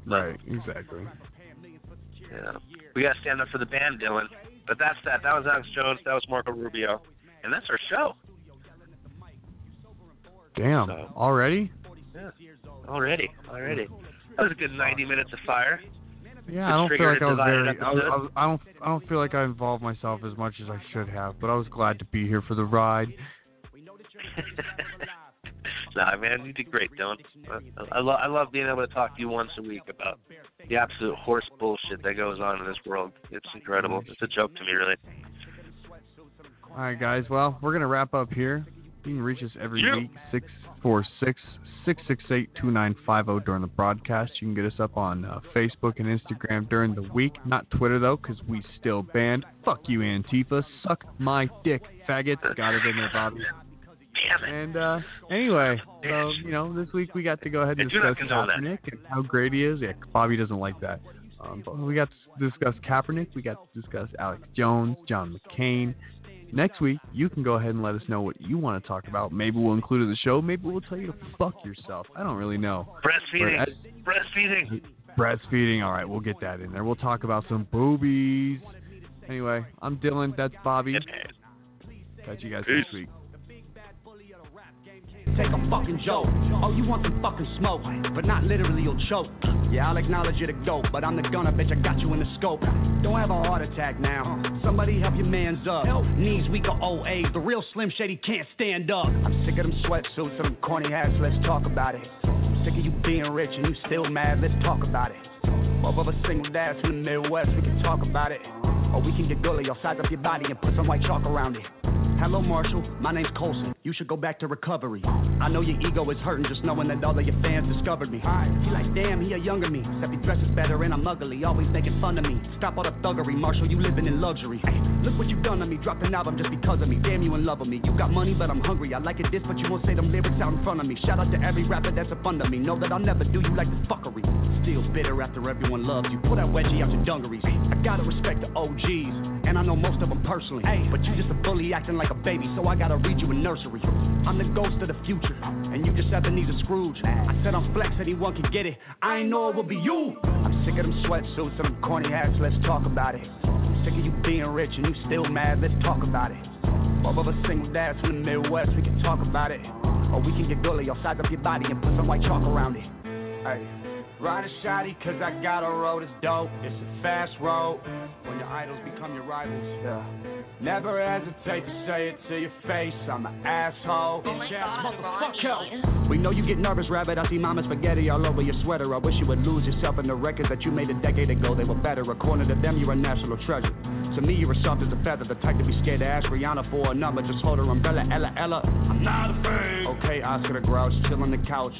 Right. Exactly. Yeah. We gotta stand up for the band, Dylan. But that's that. That was Alex Jones. That was Marco Rubio. And that's our show. Damn. Already? Yeah. Already. Already. That was a good 90 minutes of fire. Yeah, I don't feel like I was very. I, was, episode. I, was, I don't. I don't feel like I involved myself as much as I should have. But I was glad to be here for the ride. Nah, man, you did great, Dylan. I, I, lo- I love being able to talk to you once a week about the absolute horse bullshit that goes on in this world. It's incredible. It's a joke to me, really. All right, guys. Well, we're gonna wrap up here. You can reach us every Yeah. week six four six six six eight two nine five zero during the broadcast. You can get us up on uh, Facebook and Instagram during the week. Not Twitter though, because we still banned. Fuck you, Antifa. Suck my dick, faggots. Got it in there, Bobby. And uh, anyway, so you know, this week we got to go ahead and I do not discuss. Kaepernick and how great he is. Yeah, Bobby doesn't like that. Um, we got to discuss Kaepernick. We got to discuss Alex Jones, John McCain. Next week, you can go ahead and let us know what you want to talk about. Maybe we'll include it in the show. Maybe we'll tell you to fuck yourself. I don't really know. Breastfeeding. As- Breastfeeding. breastfeeding. All right, we'll get that in there. We'll talk about some boobies. Anyway, I'm Dylan. That's Bobby. Catch you guys next week. Take a fucking joke. Oh, you want some fucking smoke, but not literally you'll choke. Yeah, I'll acknowledge you to go, but I'm the gunner, bitch. I got you in the scope. Don't have a heart attack now. Somebody help your man's up. Knees weak or OA. The real Slim Shady can't stand up. I'm sick of them sweatsuits and them corny hats. Let's talk about it. I'm sick of you being rich and you still mad. Let's talk about it. Both of us single dads from the Midwest. We can talk about it. Or we can get gully. I'll size up your body and put some white chalk around it. Hello, Marshall. My name's Colson. You should go back to recovery. I know your ego is hurting just knowing that all of your fans discovered me. He like, damn, he a younger me. Except he dresses better and I'm ugly. Always making fun of me. Stop all the thuggery, Marshall. You living in luxury. Look what you done to me. Dropped an album just because of me. Damn, you in love with me. You got money, but I'm hungry. I like it this, but you won't say them lyrics out in front of me. Shout out to every rapper that's a fun of me. Know that I'll never do you like this fuckery. Still bitter after everyone loves you. Pull that wedgie out your dungarees. I gotta respect the OGs. And I know most of them personally. But you just a bully acting like a baby, so I gotta read you a nursery. I'm the ghost of the future, and you just Ebenezer Scrooge. I said I'm flex, anyone can get it. I ain't know it would be you. I'm sick of them sweatsuits and them corny hats, let's talk about it. I'm sick of you being rich and you still mad, let's talk about it. Both of us single dads from the Midwest, we can talk about it. Or we can get gully, I'll size up your body and put some white chalk around it. Hey. Ride a shotty cause I got a road that's dope. It's a fast road when your idols become your rivals. Yeah. Never hesitate to say it to your face. I'm an asshole. Oh my God. We know you get nervous, rabbit. I see mama spaghetti all over your sweater. I wish you would lose yourself in the records that you made a decade ago. They were better. According to them, you're a national treasure. To me, you're as soft as a feather. The type to be scared to ask Rihanna for a number. Just hold her umbrella, Ella, Ella. I'm not afraid. Okay, Oscar the Grouch, chill on the couch.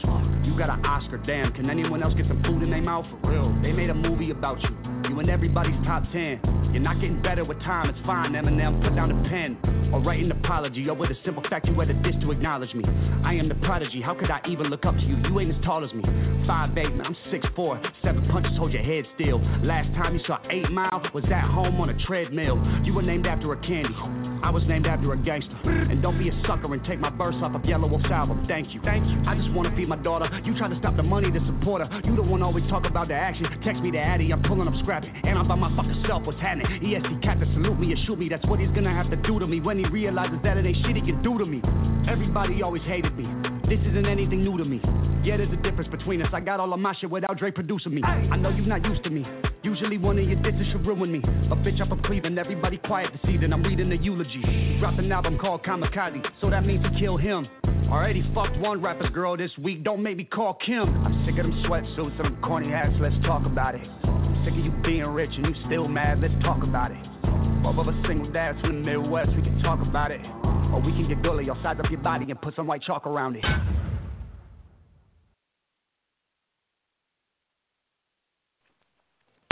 You got an Oscar, damn. Can anyone else get some food in their mouth? For real. They made a movie about you. You in everybody's top ten. You're not getting better with time, it's fine, Eminem, put down the pen. Or write an apology, or with a simple fact you had a dish to acknowledge me. I am the prodigy, how could I even look up to you? You ain't as tall as me. 5'8, man, I'm 6'4, seven punches hold your head still. Last time you saw 8 Mile was at home on a treadmill. You were named after a candy. I was named after a gangster. And don't be a sucker and take my verse off of Yelawolf's album. Thank you. Thank you. I just wanna feed my daughter. You try to stop the money to support her. You the one always talk about the action. Text me the Addy, I'm pulling up scrapping. And I'm by my fucking self, what's happening? EST captain, salute me or shoot me. That's what he's gonna have to do to me when he realizes that it ain't shit he can do to me. Everybody always hated me. This isn't anything new to me. Yeah, there's a difference between us. I got all of my shit without Dre producing me. I know you're not used to me. Usually one of your disses should ruin me. But bitch, I'm from Cleveland. Everybody quiet this evening. I'm reading the eulogy. Dropped an album called Kamikaze, so that means to kill him. Already fucked one rapper's girl this week. Don't make me call Kim. I'm sick of them sweatsuits and them corny hats. Let's talk about it. I'm sick of you being rich and you still mad. Let's talk about it. Both of us single dads from the Midwest. We can talk about it. Or we can get gully. I'll size up your body and put some white chalk around it.